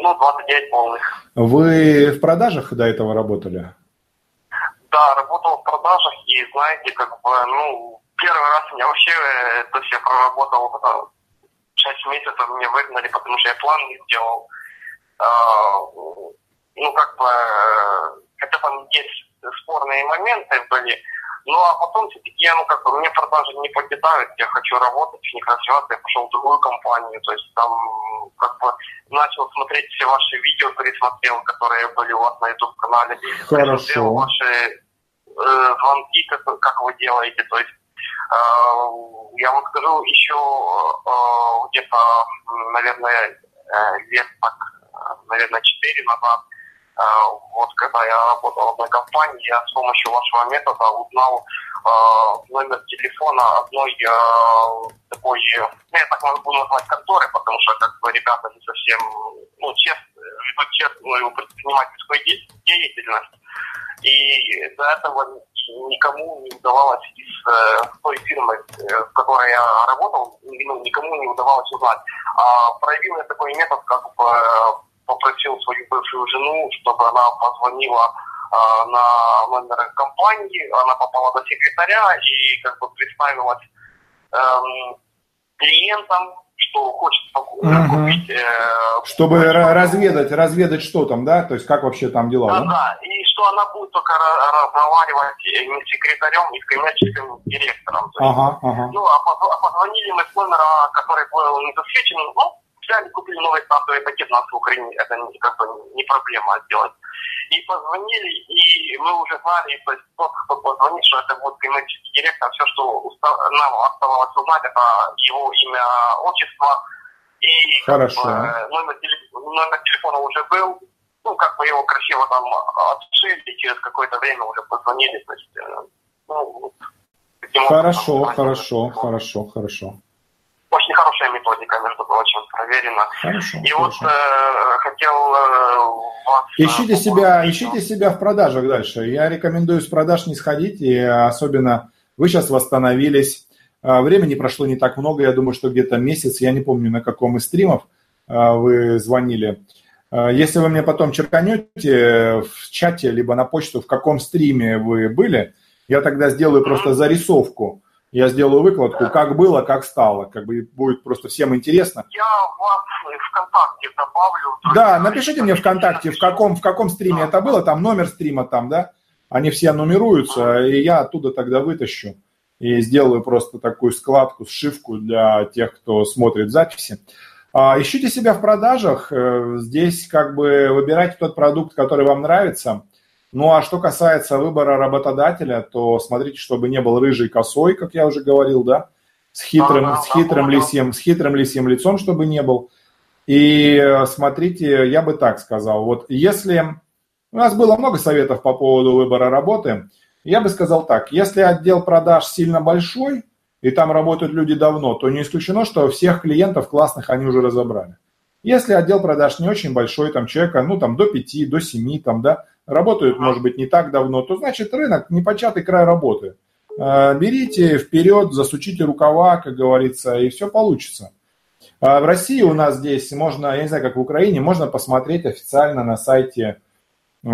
Ну, 29 полных. Вы в продажах до этого работали? Да, работал в продажах, и знаете, как бы, ну, первый раз меня вообще, э, то есть я проработал 6 месяцев, меня выгнали, потому что я план не сделал. А, ну, как бы, хотя там есть спорные моменты были, ну, а потом все-таки я, ну, как бы, мне продажи не покидают, я хочу работать, в них развиваться, я пошел в другую компанию, то есть там, как бы, начал смотреть все ваши видео, пересмотрел, которые были у вас на YouTube-канале. Хорошо. ваши э, звонки, как, как вы делаете, то есть э, я вам скажу, еще э, где-то, наверное, э, лет так, наверное, 4 назад, э, вот когда я работал в одной компании, я с помощью вашего метода узнал э, номер телефона одной э, такой, ну, я так могу назвать конторы, потому что как бы ребята не совсем, ну, честно, ведут честную предпринимательскую деятельность. И до этого никому не удавалось из э, той фирмы, э, в которой я работал, ну, никому не удавалось узнать. А проявил я такой метод, как бы попросил свою бывшую жену, чтобы она позвонила э, на номер компании, она попала до секретаря и как бы представилась эм, клиентам, что хочет купить. Э, Чтобы купить, разведать, разведать, что там, да? То есть как вообще там дела, да? Да, да. И что она будет только разговаривать не с секретарем, не с коммерческим директором. есть, ага, ага. Ну, а, а позвонили мы с номера, который был не засвечен, ну, новый стартовый пакет на в Украине, это как бы не проблема сделать. И позвонили, и мы уже знали, то есть тот, кто позвонит, что это будет коммерческий директор, все, что нам оставалось узнать, это его имя, отчество, и Хорошо. Как бы, номер, номер телефона уже был, ну, как бы его красиво там отшили, и через какое-то время уже позвонили, то есть, э, ну, Хорошо, хорошо, хорошо, хорошо. Очень хорошая методика. между прочим, проверена. Хорошо, и хорошо. вот э, хотел э, вас... Э, ищите себя, ищите себя в продажах дальше. Я рекомендую с продаж не сходить, и особенно вы сейчас восстановились. А, времени прошло не так много, я думаю, что где-то месяц, я не помню, на каком из стримов а, вы звонили. А, если вы мне потом черканете в чате, либо на почту, в каком стриме вы были, я тогда сделаю просто зарисовку. Я сделаю выкладку, как было, как стало. Как бы будет просто всем интересно. Я вас ВКонтакте добавлю. Да, напишите мне ВКонтакте, в каком, в каком стриме это было, там номер стрима там, да? Они все нумеруются, и я оттуда тогда вытащу и сделаю просто такую складку, сшивку для тех, кто смотрит записи. А, ищите себя в продажах. Э, здесь как бы выбирайте тот продукт, который вам нравится. Ну а что касается выбора работодателя, то смотрите, чтобы не был рыжий косой, как я уже говорил, да, с хитрым, а, с хитрым лисьем, с хитрым лисьим лицом, чтобы не был. И э, смотрите, я бы так сказал, вот если у нас было много советов по поводу выбора работы, я бы сказал так, если отдел продаж сильно большой, и там работают люди давно, то не исключено, что всех клиентов классных они уже разобрали. Если отдел продаж не очень большой, там человека, ну там до 5, до 7, там, да, работают, может быть, не так давно, то значит рынок непочатый край работы. А, берите вперед, засучите рукава, как говорится, и все получится. А в России у нас здесь можно, я не знаю, как в Украине, можно посмотреть официально на сайте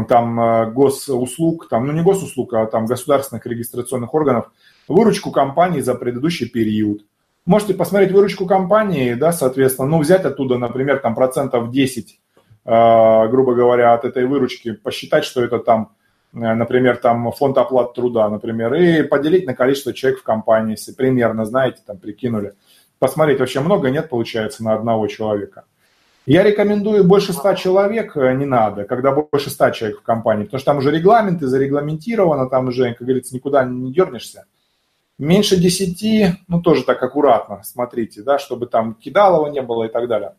там а, госуслуг, там, ну не госуслуг, а там государственных регистрационных органов, выручку компании за предыдущий период. Можете посмотреть выручку компании, да, соответственно, ну, взять оттуда, например, там процентов 10, э, грубо говоря, от этой выручки, посчитать, что это там, э, например, там фонд оплат труда, например, и поделить на количество человек в компании, если примерно, знаете, там прикинули. Посмотреть, вообще много нет, получается, на одного человека. Я рекомендую больше 100 человек э, не надо, когда больше 100 человек в компании, потому что там уже регламенты, зарегламентировано, там уже, как говорится, никуда не дернешься. Меньше 10, ну тоже так аккуратно, смотрите, да, чтобы там кидалова не было и так далее.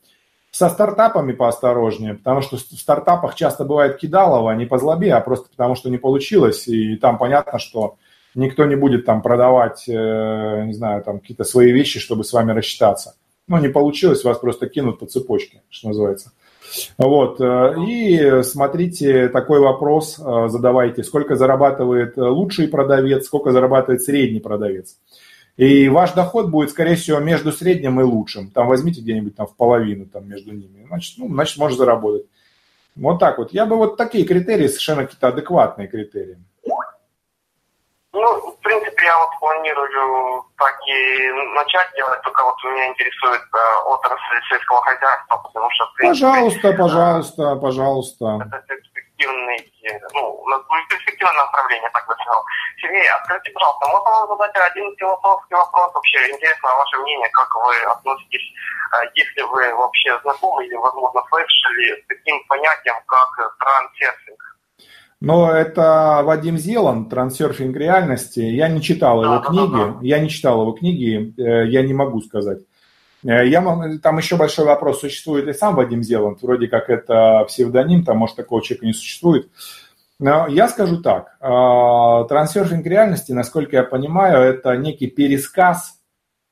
Со стартапами поосторожнее, потому что в стартапах часто бывает кидалово, не по злобе, а просто потому что не получилось, и там понятно, что никто не будет там продавать, э, не знаю, там какие-то свои вещи, чтобы с вами рассчитаться. Ну, не получилось, вас просто кинут по цепочке, что называется. Вот. Э, и смотрите, такой вопрос э, задавайте. Сколько зарабатывает лучший продавец, сколько зарабатывает средний продавец. И ваш доход будет, скорее всего, между средним и лучшим. Там возьмите где-нибудь там в половину там между ними. Значит, ну, значит, можно заработать. Вот так вот. Я бы вот такие критерии, совершенно какие-то адекватные критерии. Ну, в принципе, я вот планирую так и начать делать, только вот меня интересует э, отрасль сельского хозяйства, потому что, принципе... Пожалуйста, пожалуйста, пожалуйста. Это перспективный, ну, перспективное направление, так бы сказал. Сергей, а скажите, пожалуйста, можно вам задать один философский вопрос вообще? Интересно ваше мнение, как вы относитесь, э, если вы вообще знакомы или, возможно, слышали с таким понятием, как трансерфинг? Но это Вадим Зелан, «Трансерфинг реальности». Я не читал его книги, я не читал его книги, э, я не могу сказать. Э, я, там еще большой вопрос, существует ли сам Вадим Зеланд, вроде как это псевдоним, там, может, такого человека не существует. Но я скажу так, э, трансерфинг реальности, насколько я понимаю, это некий пересказ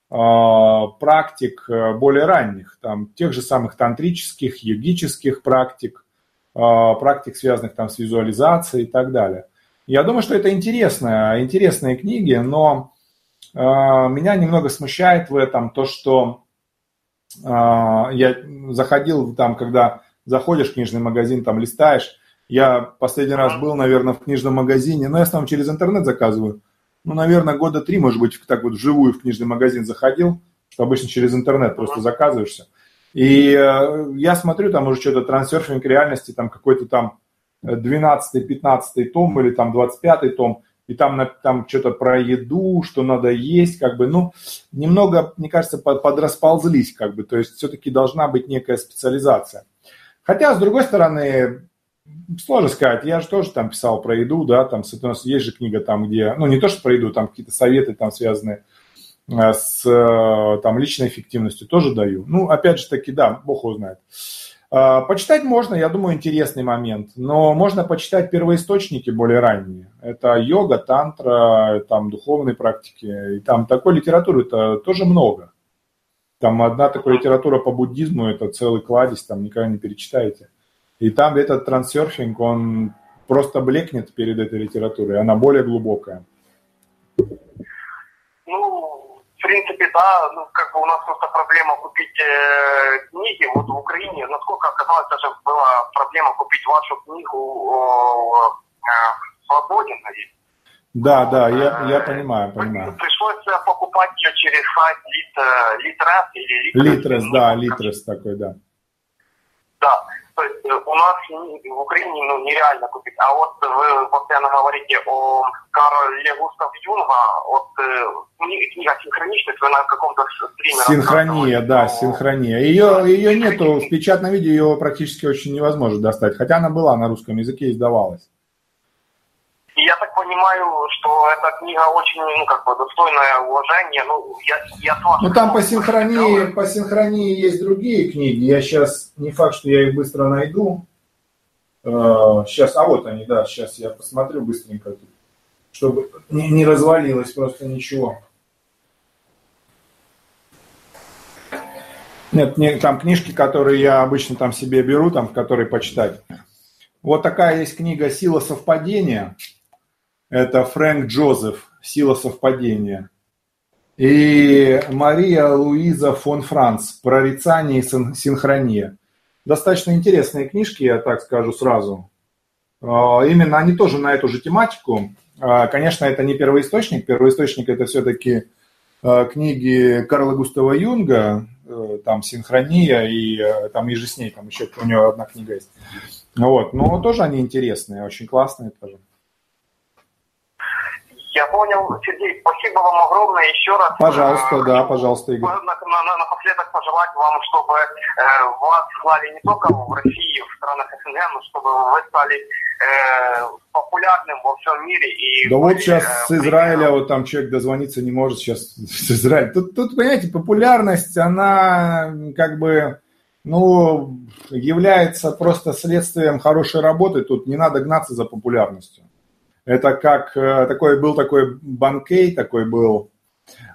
практик более ранних, там, тех же самых тантрических, йогических практик, практик, связанных там с визуализацией и так далее. Я думаю, что это интересные, интересные книги, но э, меня немного смущает в этом то, что э, я заходил там, когда заходишь в книжный магазин, там листаешь. Я последний раз был, наверное, в книжном магазине, но я там через интернет заказываю. Ну, наверное, года три, может быть, так вот вживую в книжный магазин заходил, что обычно через интернет просто заказываешься. И э, я смотрю, там уже что-то трансерфинг реальности, там какой-то там 12-15 том или там 25 том, и там, там что-то про еду, что надо есть, как бы, ну, немного, мне кажется, подрасползлись, как бы, то есть все-таки должна быть некая специализация. Хотя, с другой стороны, сложно сказать, я же тоже там писал про еду, да, там, у нас есть же книга там, где, ну, не то, что про еду, там какие-то советы там связанные Э, с э, там, личной эффективностью тоже даю. Ну, опять же таки, да, бог его знает. Э, почитать можно, я думаю, интересный момент, но можно почитать первоисточники более ранние. Это йога, тантра, там духовные практики, и там такой литературы-то тоже много. Там одна такая литература по буддизму, это целый кладезь, там никогда не перечитаете. И там этот трансерфинг, он просто блекнет перед этой литературой, она более глубокая. Ну, в принципе, да, ну, как бы у нас просто проблема купить э, книги. Вот в Украине, насколько оказалось, даже была проблема купить вашу книгу о, о, о свободе, да, да, я, я понимаю, понимаю. Пришлось покупать ее через сайт Литрес или Литрес. Литрес, да, Литрес такой, да. Да, то есть э, у нас в Украине ну, нереально купить. А вот вы постоянно говорите о Карле Густав Юнга, вот э, книга «Синхроничность», вы на каком-то стриме Синхрония, да, синхрония. Ее, ее нету, в печатном виде ее практически очень невозможно достать, хотя она была на русском языке, издавалась. Я так понимаю, что эта книга очень, ну, как бы, достойное уважения. Ну, я, я ну там по синхронии, по синхронии есть другие книги. Я сейчас, не факт, что я их быстро найду. Сейчас, э, а вот они, да, сейчас я посмотрю быстренько, чтобы не, не развалилось просто ничего. Нет, не, там книжки, которые я обычно там себе беру, там, которые почитать. Вот такая есть книга «Сила совпадения». Это Фрэнк Джозеф «Сила совпадения». И Мария Луиза фон Франц «Прорицание и синхрония». Достаточно интересные книжки, я так скажу сразу. А, именно они тоже на эту же тематику. А, конечно, это не первоисточник. Первоисточник это все-таки а, книги Карла Густава Юнга, э, там «Синхрония» и э, там и же с ней, там еще у него одна книга есть. Вот, но тоже они интересные, очень классные тоже. Понял, Сергей, спасибо вам огромное еще раз. Пожалуйста, Хочу да, пожалуйста, Игорь. На, на, на, напоследок пожелать вам, чтобы э, вас слали не только в России, в странах СНГ, но чтобы вы стали э, популярным во всем мире. И да вот сейчас э, с Израиля, вот там человек дозвониться не может сейчас <laughs> с Израиля. Тут, тут, понимаете, популярность, она как бы, ну, является просто следствием хорошей работы. Тут не надо гнаться за популярностью. Это как э, такой был такой Банкей, такой был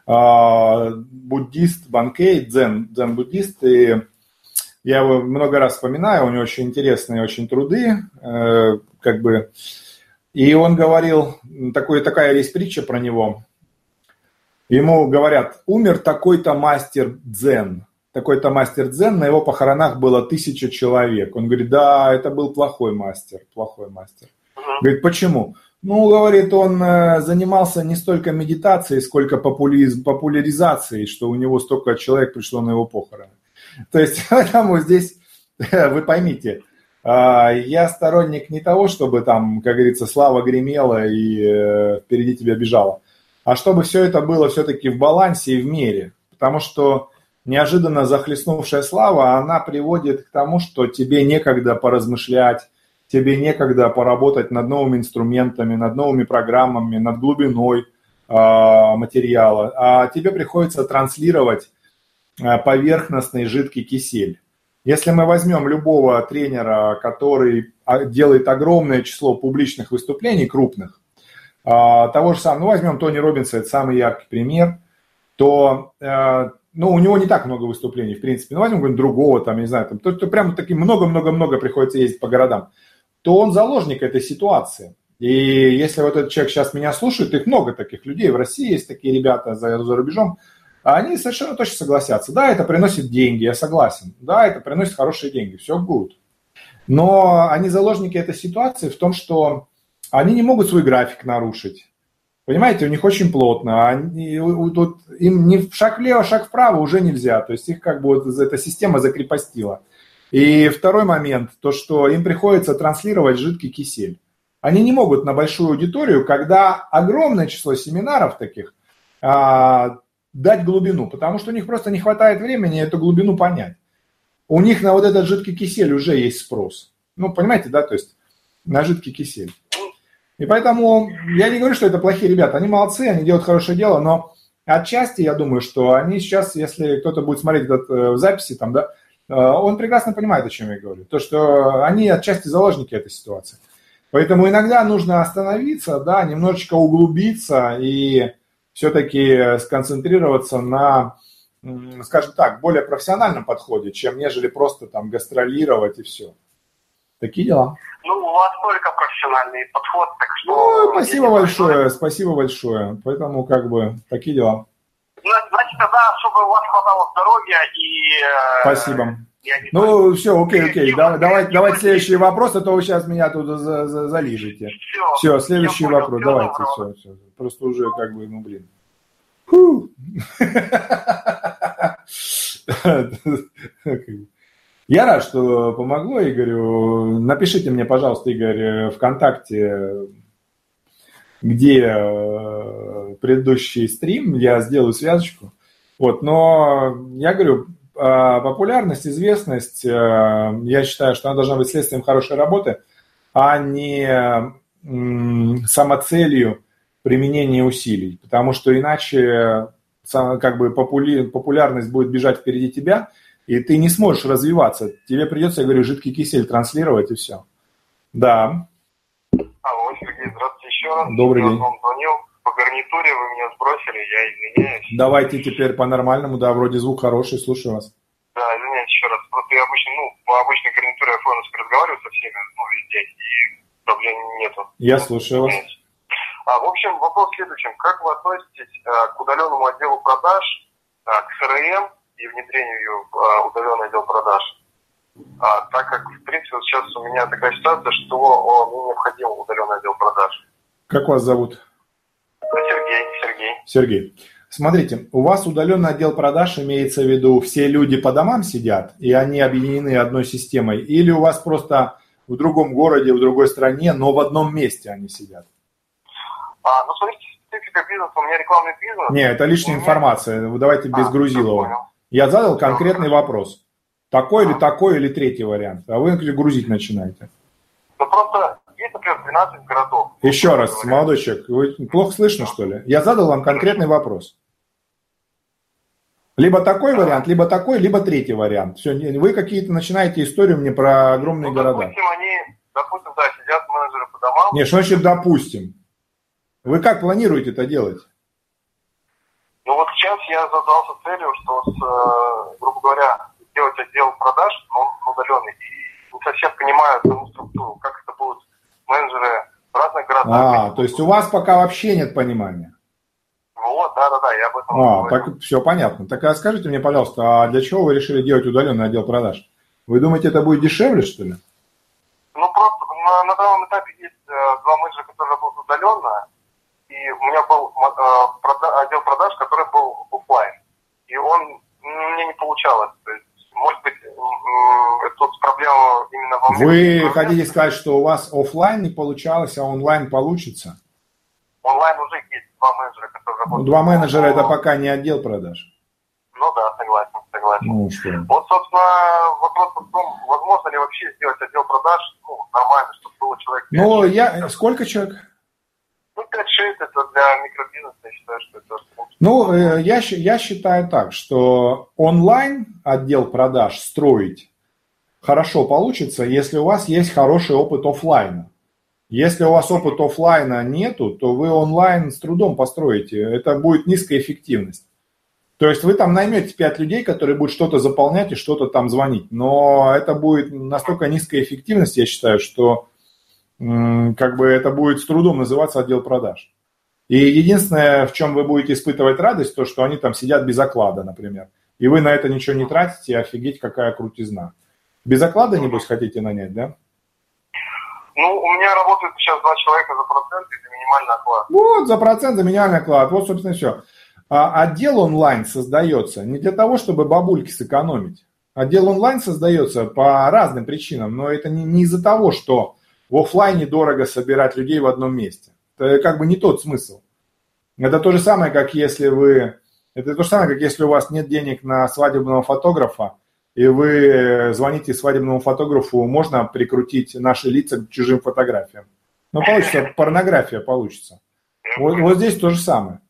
э, буддист, Банкей, дзен, дзен-буддист, и я его много раз вспоминаю, у него очень интересные очень труды, э, как бы, и он говорил, такой, такая есть притча про него, ему говорят, умер такой-то мастер дзен, такой-то мастер дзен, на его похоронах было тысяча человек. Он говорит, да, это был плохой мастер, плохой мастер. Говорит, почему? Ну, говорит, он э, занимался не столько медитацией, сколько популиз, популяризацией, что у него столько человек пришло на его похороны. То есть, <laughs> поэтому здесь, вы поймите, а, я сторонник не того, чтобы там, как говорится, слава гремела и э, впереди тебя бежала, а чтобы все это было все-таки в балансе и в мере. Потому что неожиданно захлестнувшая слава, она приводит к тому, что тебе некогда поразмышлять, тебе некогда поработать над новыми инструментами, над новыми программами, над глубиной э, материала, а тебе приходится транслировать э, поверхностный жидкий кисель. Если мы возьмем любого тренера, который а, делает огромное число публичных выступлений, крупных, того же самого, ну возьмем Тони Робинса, это самый яркий пример, то э, ну, у него не так много выступлений, в принципе. Ну, возьмем какого-нибудь другого, там, не знаю, там, то, то прям таки много-много-много приходится ездить по городам то он заложник этой ситуации. И если вот этот человек сейчас меня слушает, их много таких людей, в России есть такие ребята за, за рубежом, они совершенно точно согласятся. Да, это приносит деньги, я согласен. Да, это приносит хорошие деньги, все будет. Но они заложники этой ситуации в том, что они не могут свой график нарушить. Понимаете, у них очень плотно. Они, тут им ни шаг влево, шаг вправо уже нельзя. То есть их как бы вот эта система закрепостила. И второй момент, то, что им приходится транслировать жидкий кисель. Они не могут на большую аудиторию, когда огромное число семинаров таких, а, дать глубину, потому что у них просто не хватает времени эту глубину понять. У них на вот этот жидкий кисель уже есть спрос. Ну, понимаете, да, то есть на жидкий кисель. И поэтому я не говорю, что это плохие ребята, они молодцы, они делают хорошее дело, но отчасти я думаю, что они сейчас, если кто-то будет смотреть этот, э, в записи, там, да, он прекрасно понимает, о чем я говорю. То, что они отчасти заложники этой ситуации. Поэтому иногда нужно остановиться, да, немножечко углубиться и все-таки сконцентрироваться на скажем так, более профессиональном подходе, чем нежели просто там гастролировать и все. Такие дела. Ну, у вас только профессиональный подход, так что... Ну, спасибо большое, спасибо большое. Поэтому, как бы, такие дела. Значит, тогда, чтобы у вас хватало здоровья и... Э, спасибо. Ну, все, окей, окей. Давай, давайте, давайте следующий вопрос, а то вы сейчас меня тут за, за, залижете. Все, все следующий все вопрос. Понял, давайте, все, все. Просто уже как бы, ну, блин. <laughs> Я рад, что помогло Игорю. Напишите мне, пожалуйста, Игорь, ВКонтакте, где э, предыдущий стрим, я сделаю связочку. Вот, но я говорю, а, популярность, известность, э, я считаю, что она должна быть следствием хорошей работы, а не самоцелью применения усилий. Потому что иначе как бы популярность будет бежать впереди тебя, и ты не сможешь развиваться. Тебе придется, я говорю, жидкий кисель транслировать и все. Да. Алло, Сергей, здравствуйте еще раз. Добрый день. вам звонил. По гарнитуре вы меня сбросили, я извиняюсь. Давайте теперь по-нормальному, да, вроде звук хороший, слушаю вас. Да, извиняюсь еще раз. Просто я обычно, ну, по обычной гарнитуре я фонуске разговариваю со всеми, ну, везде, и проблем нету. Я слушаю вас. А, в общем, вопрос в следующем. Как вы относитесь а, к удаленному отделу продаж, а, к СРМ и внедрению в а, удаленный отдел продаж? А, так как, в принципе, вот сейчас у меня такая ситуация, что о, мне необходим удаленный отдел продаж. Как вас зовут? Сергей. Сергей. Сергей. Смотрите, у вас удаленный отдел продаж имеется в виду, все люди по домам сидят, и они объединены одной системой, или у вас просто в другом городе, в другой стране, но в одном месте они сидят? А, ну, смотрите, специфика бизнеса, у меня рекламный бизнес. Не, это лишняя меня... информация, давайте без а, Грузилова. Я задал конкретный вопрос. Такой или такой, или третий вариант. А вы грузить начинаете. Ну, просто есть, например, 12 городов. Еще раз, молодой человек, вы плохо слышно, что ли? Я задал вам конкретный вопрос. Либо такой вариант, либо такой, либо третий вариант. Все, вы какие-то начинаете историю мне про огромные ну, города. Допустим, они, допустим, да, сидят менеджеры по домам. Не, что значит допустим? Вы как планируете это делать? Ну вот сейчас я задался целью, что, с, э, грубо говоря, сделать отдел продаж, но он удаленный. И не совсем понимаю саму структуру, как менеджеры в разных городах. А, то есть у вас пока вообще нет понимания? Вот, да-да-да, я об этом А, говорю. так все понятно. Так а скажите мне, пожалуйста, а для чего вы решили делать удаленный отдел продаж? Вы думаете, это будет дешевле, что ли? Ну, просто на, на данном этапе есть э, два менеджера, которые работают удаленно, и у меня был э, отдел продаж, который был офлайн. И он мне не получалось. То есть, может быть, тут проблема именно во мне. Вы хотите сказать, что у вас офлайн не получалось, а онлайн получится? Онлайн уже есть два менеджера, которые работают. Два менеджера это пока не отдел продаж. Ну да, согласен, согласен. Ну, что? Вот, собственно, вопрос в том, возможно ли вообще сделать отдел продаж ну, нормально, чтобы было человек. Ну, я... Сколько человек? Ну, 5-6 это для микробизнеса, я считаю, что это... Ну, э, я, я считаю так, что онлайн отдел продаж строить хорошо получится, если у вас есть хороший опыт офлайна. Если у вас опыта офлайна нету, то вы онлайн с трудом построите. Это будет низкая эффективность. То есть вы там наймете 5 людей, которые будут что-то заполнять и что-то там звонить. Но это будет настолько низкая эффективность, я считаю, что как бы это будет с трудом называться отдел продаж. И единственное, в чем вы будете испытывать радость, то, что они там сидят без оклада, например. И вы на это ничего не тратите, офигеть, какая крутизна. Без оклада, небось, хотите нанять, да? Ну, у меня работает сейчас два человека за процент, это минимальный оклад. Вот, за процент, за минимальный оклад. Вот, собственно, все. А отдел онлайн создается не для того, чтобы бабульки сэкономить. Отдел онлайн создается по разным причинам, но это не, не из-за того, что в офлайне дорого собирать людей в одном месте. Это как бы не тот смысл. Это то же самое, как если вы... Это то же самое, как если у вас нет денег на свадебного фотографа, и вы звоните свадебному фотографу, можно прикрутить наши лица к чужим фотографиям. Ну, получится, <laughs> порнография получится. Вот, вот здесь то же самое.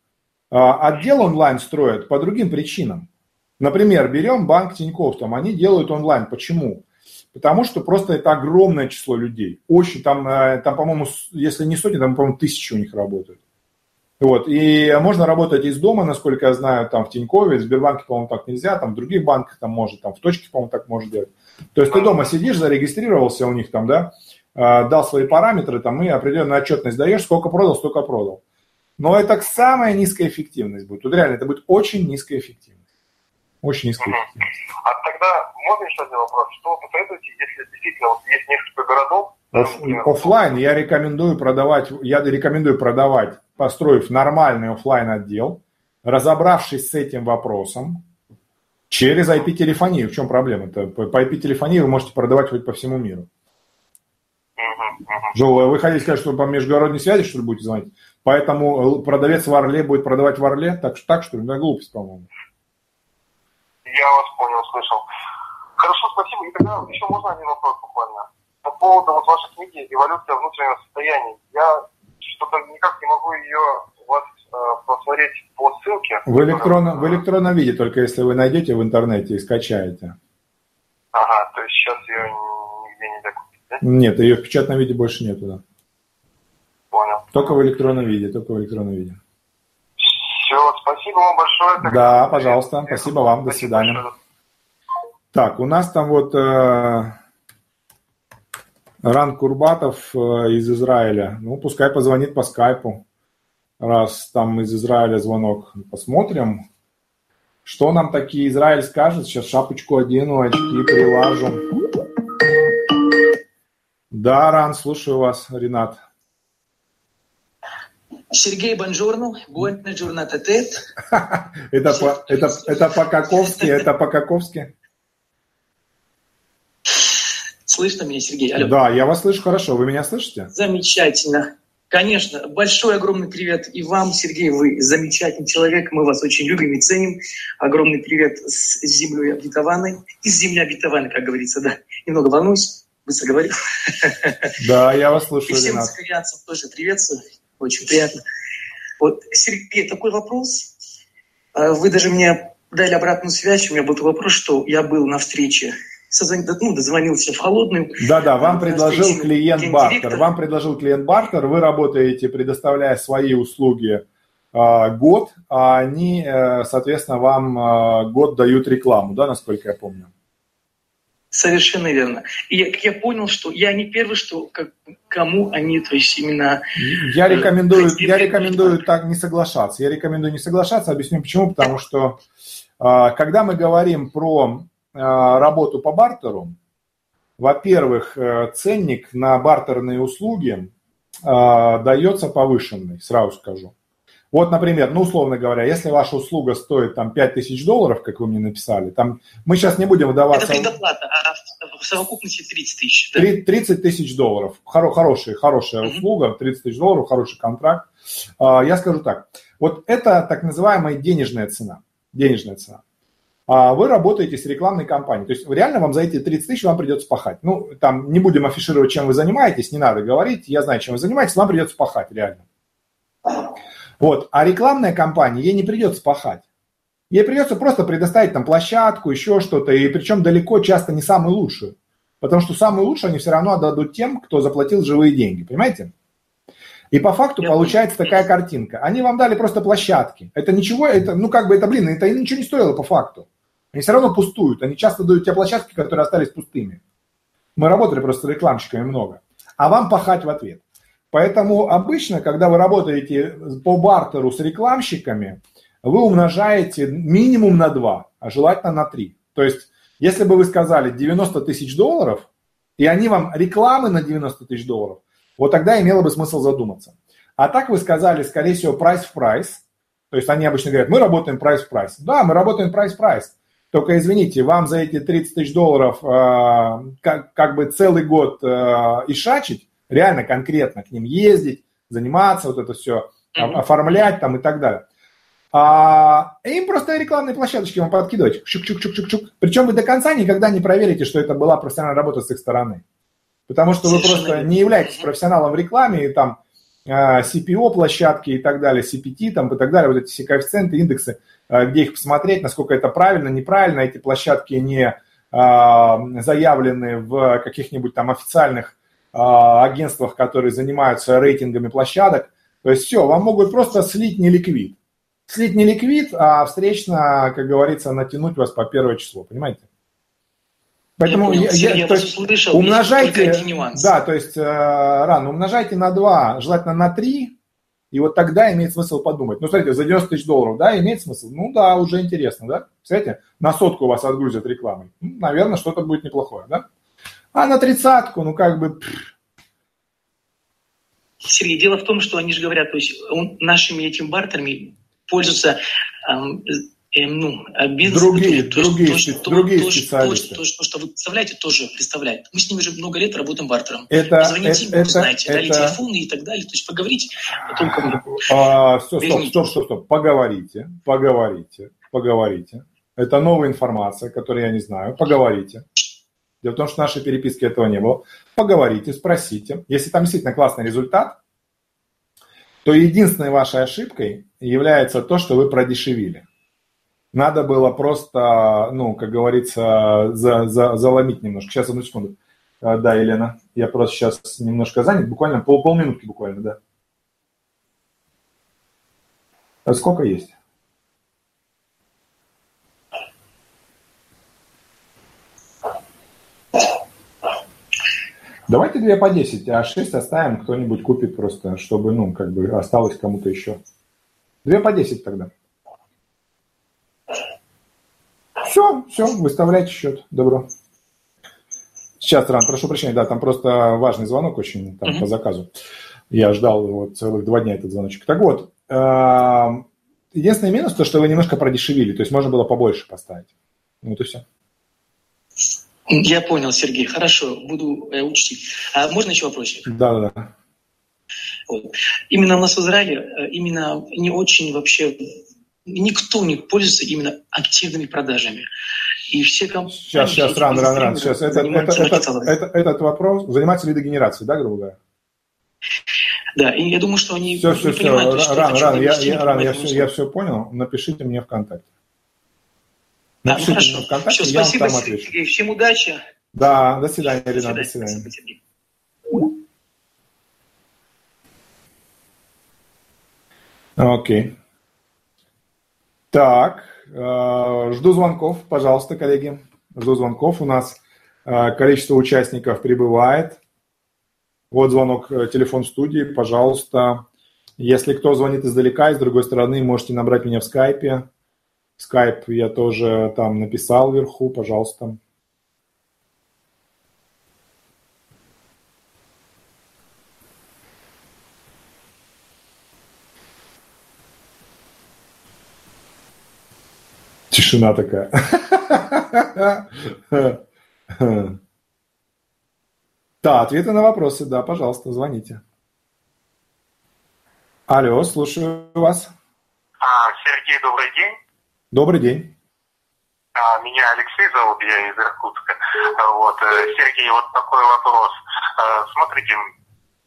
А, отдел онлайн строят по другим причинам. Например, берем банк Тинькофф, там они делают онлайн. Почему? Потому что просто это огромное число людей. Очень там, э, там по-моему, если не сотни, там, по-моему, тысячи у них работают. Вот. И можно работать из дома, насколько я знаю, там в Тинькове, в Сбербанке, по-моему, так нельзя, там в других банках там может, там в точке, по-моему, так можно делать. То есть ты дома сидишь, зарегистрировался у них там, да, а, дал свои параметры, там, и определенную отчетность даешь, сколько продал, столько продал. Но это самая низкая эффективность будет. Тут реально это будет очень низкая эффективность. Очень эффективность. А тогда можно еще один вопрос? Что вы посоветуете, если действительно вот есть несколько городов, Оффлайн я рекомендую продавать, я рекомендую продавать, построив нормальный офлайн отдел, разобравшись с этим вопросом через IP-телефонию. В чем проблема? -то? По IP-телефонии вы можете продавать хоть по всему миру. Жо, вы хотите сказать, что по международной связи, что ли, будете звонить? Поэтому продавец в Орле будет продавать в Орле? Так, так что ли? Ну, глупость, по-моему. Я вас понял, слышал. Хорошо, спасибо. И тогда еще можно один вопрос буквально? по поводу вот вашей книги «Эволюция внутреннего состояния». Я что-то никак не могу ее у вас э, посмотреть по ссылке. В электронном, в электронном виде, только если вы найдете в интернете и скачаете. Ага, то есть сейчас ее нигде нельзя купить, да? Нет, ее в печатном виде больше нету, да. Понял. Только в электронном виде, только в электронном виде. Все, спасибо вам большое. Тогда да, пожалуйста, спасибо вам, до свидания. Большое. Так, у нас там вот... Э, Ран Курбатов э, из Израиля. Ну, пускай позвонит по скайпу, раз там из Израиля звонок. Посмотрим, что нам такие Израиль скажет. Сейчас шапочку одену, очки прилажу. Да, Ран, слушаю вас, Ренат. Сергей Бонжорну, Буэнна Джурнататет. <laughs> Это по-каковски, это по-каковски? Слышно меня, Сергей? Алло. Да, я вас слышу хорошо. Вы меня слышите? Замечательно. Конечно. Большой огромный привет и вам, Сергей. Вы замечательный человек. Мы вас очень любим и ценим. Огромный привет с землей обетованной. Из земли обетованной, как говорится, да. Немного волнуюсь. Быстро говорю. Да, я вас слушаю, И всем цикарианцам тоже приветствую. Очень приятно. Вот, Сергей, такой вопрос. А, вы даже мне дали обратную связь. У меня был вопрос, что я был на встрече ну, дозвонился в холодную. Да-да, вам предложил клиент бартер. Вам предложил клиент бартер, вы работаете, предоставляя свои услуги э, год, а они, э, соответственно, вам э, год дают рекламу, да, насколько я помню? Совершенно верно. И я, я понял, что я не первый, что как, кому они, то есть именно... Я рекомендую, я рекомендую так не соглашаться. Я рекомендую не соглашаться. Объясню почему. Потому что когда мы говорим про Э, работу по бартеру, во-первых, э, ценник на бартерные услуги э, дается повышенный, сразу скажу. Вот, например, ну, условно говоря, если ваша услуга стоит там 5000 долларов, как вы мне написали, там мы сейчас не будем вдаваться... Это предоплата, а в совокупности 30 тысяч. Да? 30 тысяч долларов. Хоро, хорошая, хорошая mm-hmm. услуга, 30 тысяч долларов, хороший контракт. Я скажу так, вот это так называемая денежная цена. Денежная цена. А вы работаете с рекламной кампанией. То есть реально вам за эти 30 тысяч вам придется пахать. Ну, там не будем афишировать, чем вы занимаетесь, не надо говорить, я знаю, чем вы занимаетесь, вам придется пахать реально. Вот. А рекламная кампания, ей не придется пахать. Ей придется просто предоставить там площадку, еще что-то, и причем далеко часто не самую лучшую. Потому что самую лучшую они все равно отдадут тем, кто заплатил живые деньги, понимаете? И по факту Я получается понимаю. такая картинка. Они вам дали просто площадки. Это ничего, это, ну как бы это, блин, это ничего не стоило по факту. Они все равно пустуют. Они часто дают те площадки, которые остались пустыми. Мы работали просто рекламщиками много. А вам пахать в ответ. Поэтому обычно, когда вы работаете по бартеру с рекламщиками, вы умножаете минимум на 2, а желательно на 3. То есть, если бы вы сказали 90 тысяч долларов, и они вам рекламы на 90 тысяч долларов, вот тогда имело бы смысл задуматься. А так вы сказали, скорее всего, прайс в прайс. То есть они обычно говорят, мы работаем прайс в прайс. Да, мы работаем прайс в прайс. Только извините, вам за эти 30 тысяч долларов э, как, как бы целый год э, ишачить, реально конкретно к ним ездить, заниматься, вот это все, mm-hmm. оформлять там и так далее. А им просто рекламные площадочки вам подкидывать. Чук-чук-чук-чук-чук. Причем вы до конца никогда не проверите, что это была профессиональная работа с их стороны. Потому что вы просто не являетесь профессионалом в рекламе, и там э, CPO площадки и так далее, CPT там и так далее, вот эти все коэффициенты, индексы, Э, где их посмотреть, насколько это правильно, неправильно. Эти площадки не а, заявлены в каких-нибудь там официальных а, агентствах, которые занимаются рейтингами площадок. То есть все, вам могут просто слить не ликвид. Слить не ликвид, а встречно, как говорится, натянуть вас по первое число, понимаете? Поэтому я, я, я, то есть услышал, умножайте, да, то есть э, рано умножайте на 2, желательно на 3, и вот тогда имеет смысл подумать. Ну, смотрите, за 90 тысяч долларов, да, имеет смысл? Ну, да, уже интересно, да? Представляете, на сотку вас отгрузят рекламой. Ну, наверное, что-то будет неплохое, да? А на тридцатку, ну, как бы... Сергей, дело в том, что они же говорят, то есть нашими этими бартерами пользуются эм, э, ну, а бизнес, другие, то, другие, то, то, другие то, специалисты. То, то, что вы представляете, тоже представляет. Мы с ними уже много лет работаем бартером. Это, Позвоните это, им, это, узнаете, это, дали телефоны и так далее. То есть поговорить только а, все, стоп, стоп, стоп, стоп. Поговорите, поговорите, поговорите. Это новая информация, которую я не знаю. Поговорите. Дело в том, что в нашей переписке этого не было. Поговорите, спросите. Если там действительно классный результат, то единственной вашей ошибкой является то, что вы продешевили. Надо было просто, ну, как говорится, за, за, заломить немножко. Сейчас, одну секунду. А, да, Елена, я просто сейчас немножко занят, буквально пол, полминутки буквально, да. А сколько есть? Давайте две по 10, а 6 оставим, кто-нибудь купит просто, чтобы, ну, как бы осталось кому-то еще. Две по 10 тогда. Все, все, выставляйте счет. Добро. Сейчас, Ран, прошу прощения, да, там просто важный звонок очень там, mm-hmm. по заказу. Я ждал вот целых два дня этот звоночек. Так вот, э, единственный минус то, что вы немножко продешевили, то есть можно было побольше поставить. Вот и все. Я понял, Сергей. Хорошо, буду э, учтить. А можно еще вопросик? Да, да, да. Вот. Именно у нас в Израиле, э, именно не очень вообще, никто не пользуется именно активными продажами. И все компании... Сейчас, сейчас, рано, рано, рано. Сейчас, это, это, это, это, этот вопрос, заниматься лидогенерацией, да, грубо говоря? Да, и я думаю, что они все, все, все, понимают, рано, рано, я, я, рано, я, все, я все понял, напишите мне ВКонтакте. Да, ну хорошо. ВКонтакте, Все, спасибо, я вам там Сергей. Всем удачи. Да, до свидания, Ирина, до свидания. До свидания. Окей. Так, э, жду звонков, пожалуйста, коллеги. Жду звонков. У нас э, количество участников прибывает. Вот звонок, э, телефон студии, пожалуйста. Если кто звонит издалека, и с другой стороны, можете набрать меня в скайпе. Скайп я тоже там написал вверху, пожалуйста. Тишина такая. Да, ответы на вопросы, да, пожалуйста, звоните. Алло, слушаю вас. А, Сергей, добрый день. Добрый день. А, меня Алексей зовут, я из Иркутска. Вот, э, Сергей, вот такой вопрос. А, смотрите,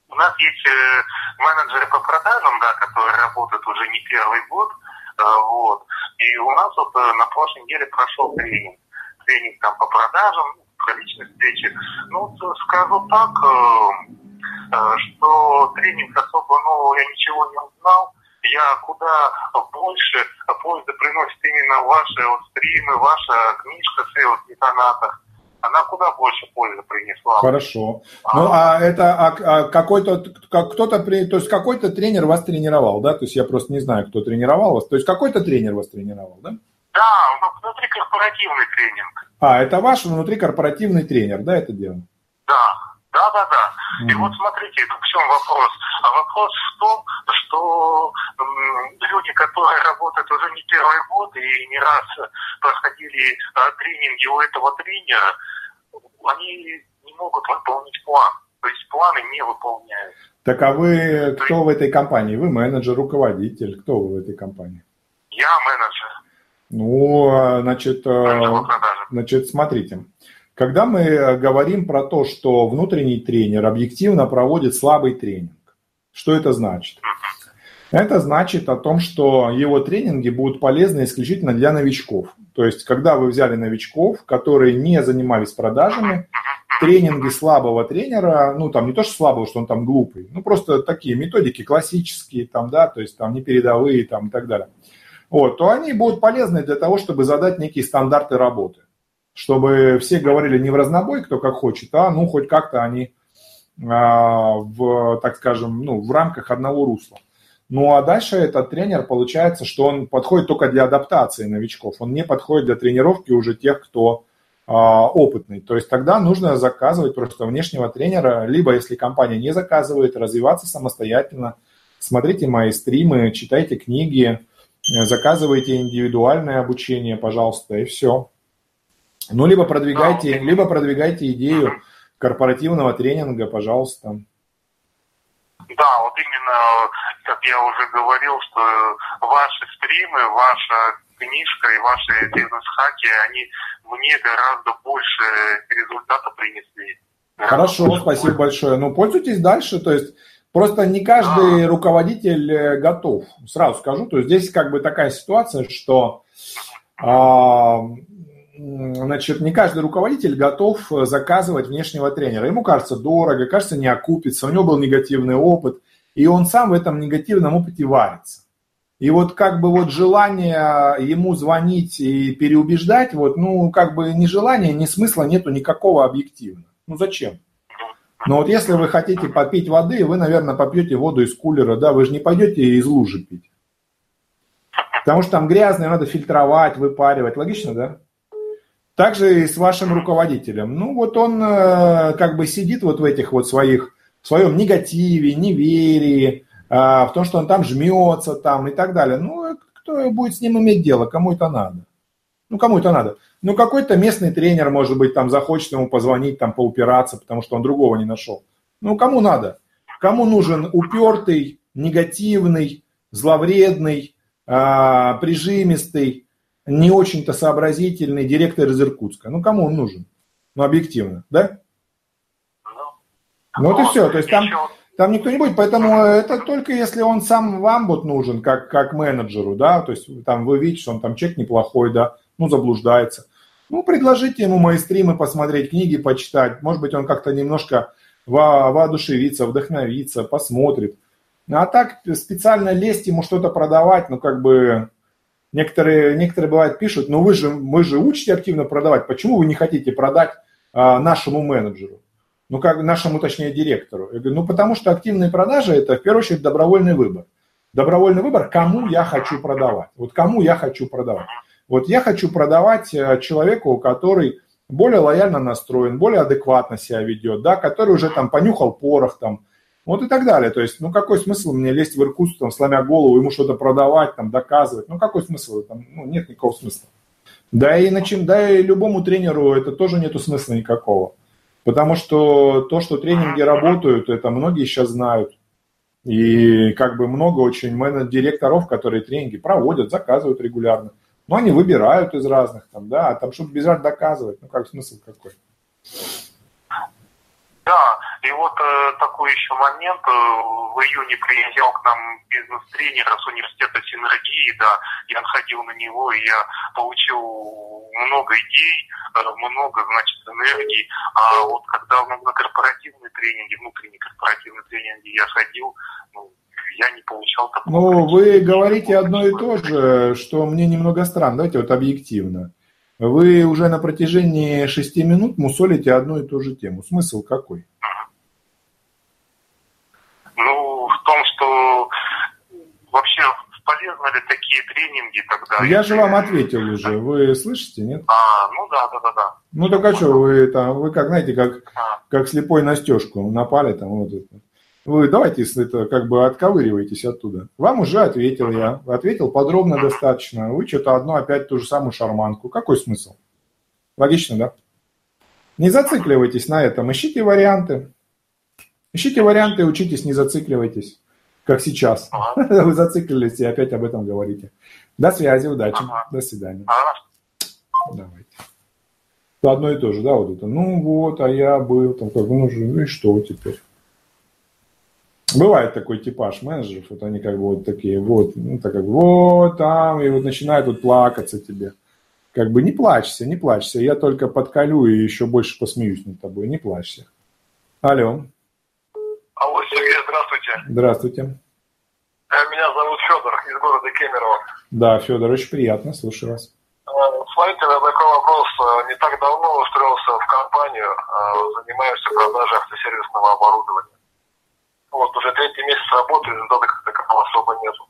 у нас есть э, менеджеры по продажам, да, которые работают уже не первый год, а, вот. И у нас вот э, на прошлой неделе прошел тренинг. Тренинг там по продажам, про личные встречи. Ну, скажу так, что тренинг особо нового я ничего не узнал я куда больше пользы приносит именно ваши вот стримы, ваша книжка «Сейлс в детонатах». Она куда больше пользы принесла. Хорошо. А, ну, а это а, а какой-то, как, кто-то, то есть какой-то тренер вас тренировал, да? То есть я просто не знаю, кто тренировал вас. То есть какой-то тренер вас тренировал, да? Да, внутрикорпоративный тренинг. А, это ваш внутрикорпоративный тренер, да, это дело? Да. Да, да, да. И вот смотрите, в чем вопрос. А вопрос в том, что люди, которые работают уже не первый год и не раз проходили а, тренинги у этого тренера, они не могут выполнить план. То есть планы не выполняют. Так а вы кто есть... в этой компании? Вы менеджер, руководитель? Кто вы в этой компании? Я менеджер. Ну, а, значит, а, значит, смотрите. Когда мы э, говорим про то, что внутренний тренер объективно проводит слабый тренинг, что это значит? Это значит о том, что его тренинги будут полезны исключительно для новичков. То есть, когда вы взяли новичков, которые не занимались продажами, тренинги слабого тренера, ну, там не то, что слабого, что он там глупый, ну, просто такие методики классические, там, да, то есть там не передовые, там, и так далее, вот, то они будут полезны для того, чтобы задать некие стандарты работы, чтобы все говорили не в разнобой, кто как хочет, а, ну, хоть как-то они а, в, так скажем, ну, в рамках одного русла. Ну а дальше этот тренер, получается, что он подходит только для адаптации новичков, он не подходит для тренировки уже тех, кто а, опытный. То есть тогда нужно заказывать просто внешнего тренера, либо если компания не заказывает, развиваться самостоятельно. Смотрите мои стримы, читайте книги, заказывайте индивидуальное обучение, пожалуйста, и все. Ну, либо продвигайте, либо продвигайте идею корпоративного тренинга, пожалуйста. Да, вот именно, как я уже говорил, что ваши стримы, ваша книжка и ваши бизнес-хаки, они мне гораздо больше результата принесли. Хорошо, спасибо большое. Ну, пользуйтесь дальше, то есть просто не каждый а. руководитель э, готов. Сразу скажу, то есть здесь как бы такая ситуация, что а, значит, не каждый руководитель готов э, заказывать внешнего тренера. Ему кажется дорого, кажется не окупится, у него был негативный опыт, и он сам в этом негативном опыте варится. И вот как бы вот желание ему звонить и переубеждать, вот, ну, как бы ни желания, ни смысла нету никакого объективно. Ну, зачем? Но вот если вы хотите попить воды, вы, наверное, попьете воду из кулера, да, вы же не пойдете из лужи пить. Потому что там грязное, надо фильтровать, выпаривать. Логично, да? Также и с вашим руководителем. Ну, вот он э, как бы сидит вот в этих вот своих, в своем негативе, неверии, э, в том, что он там жмется там и так далее. Ну, кто будет с ним иметь дело? Кому это надо? Ну, кому это надо? Ну, какой-то местный тренер, может быть, там захочет ему позвонить, там поупираться, потому что он другого не нашел. Ну, кому надо? Кому нужен упертый, негативный, зловредный, э, прижимистый, не очень-то сообразительный директор из Иркутска. Ну, кому он нужен? Ну, объективно, да? Ну, вот и все. То есть там, там никто не будет. Поэтому это только если он сам вам вот нужен, как, как менеджеру, да, то есть там вы видите, что он там человек неплохой, да, ну, заблуждается. Ну, предложите ему мои стримы посмотреть, книги почитать. Может быть, он как-то немножко во, воодушевится, вдохновится, посмотрит. А так специально лезть ему что-то продавать, ну, как бы, Некоторые, некоторые бывают пишут, ну вы же, мы же учите активно продавать, почему вы не хотите продать а, нашему менеджеру? Ну, как нашему, точнее, директору. Я говорю, ну, потому что активные продажи – это, в первую очередь, добровольный выбор. Добровольный выбор, кому я хочу продавать. Вот кому я хочу продавать. Вот я хочу продавать э, человеку, который более лояльно настроен, более адекватно себя ведет, да, который уже там понюхал порох, там, вот и так далее. То есть, ну какой смысл мне лезть в Иркутск, там, сломя голову, ему что-то продавать, там, доказывать? Ну какой смысл? Там, ну, нет никакого смысла. Да и, на чем, да и любому тренеру это тоже нету смысла никакого. Потому что то, что тренинги работают, это многие сейчас знают. И как бы много очень менеджеров, которые тренинги проводят, заказывают регулярно. Но они выбирают из разных там, да, а там чтобы бежать доказывать, ну как смысл какой? Да, и вот э, такой еще момент. Э, в июне приезжал к нам бизнес-тренер с университета Синергии, да, я ходил на него, и я получил много идей, э, много, значит, энергии. А вот когда на, на корпоративные тренинги, внутренние корпоративные тренинги я ходил, ну, я не получал такого. Ну, вы говорите одно и то же, что мне немного странно. Давайте вот объективно. Вы уже на протяжении шести минут мусолите одну и ту же тему. Смысл какой? Ну, в том, что вообще полезны ли такие тренинги тогда? Я же вам ответил уже. Вы слышите, нет? А, ну да, да, да, да. Ну так а что, вы там, вы как, знаете, как, а. как слепой на стежку напали там вот это. Вы давайте это как бы отковыривайтесь оттуда. Вам уже ответил я. Ответил подробно достаточно. Вы что-то одно опять ту же самую шарманку. Какой смысл? Логично, да? Не зацикливайтесь на этом. Ищите варианты. Ищите варианты, учитесь, не зацикливайтесь. Как сейчас. Ага. <laughs> Вы зациклились и опять об этом говорите. До связи, удачи. Ага. До свидания. Ага. Давайте. Одно и то же, да, вот это. Ну вот, а я был там, как, ну, ну и что теперь? Бывает такой типаж менеджеров, вот они как бы вот такие, вот, ну, так как вот там, и вот начинают вот плакаться тебе. Как бы не плачься, не плачься. Я только подколю и еще больше посмеюсь над тобой. Не плачься. Алло. Здравствуйте. Здравствуйте. Э, меня зовут Федор из города Кемерово. Да, Федор, очень приятно, слушаю вас. Э, смотрите, такой вопрос. Э, не так давно устроился в компанию, занимаемся продажей автосервисного оборудования. Вот, уже третий месяц работы, результата как такового особо нету.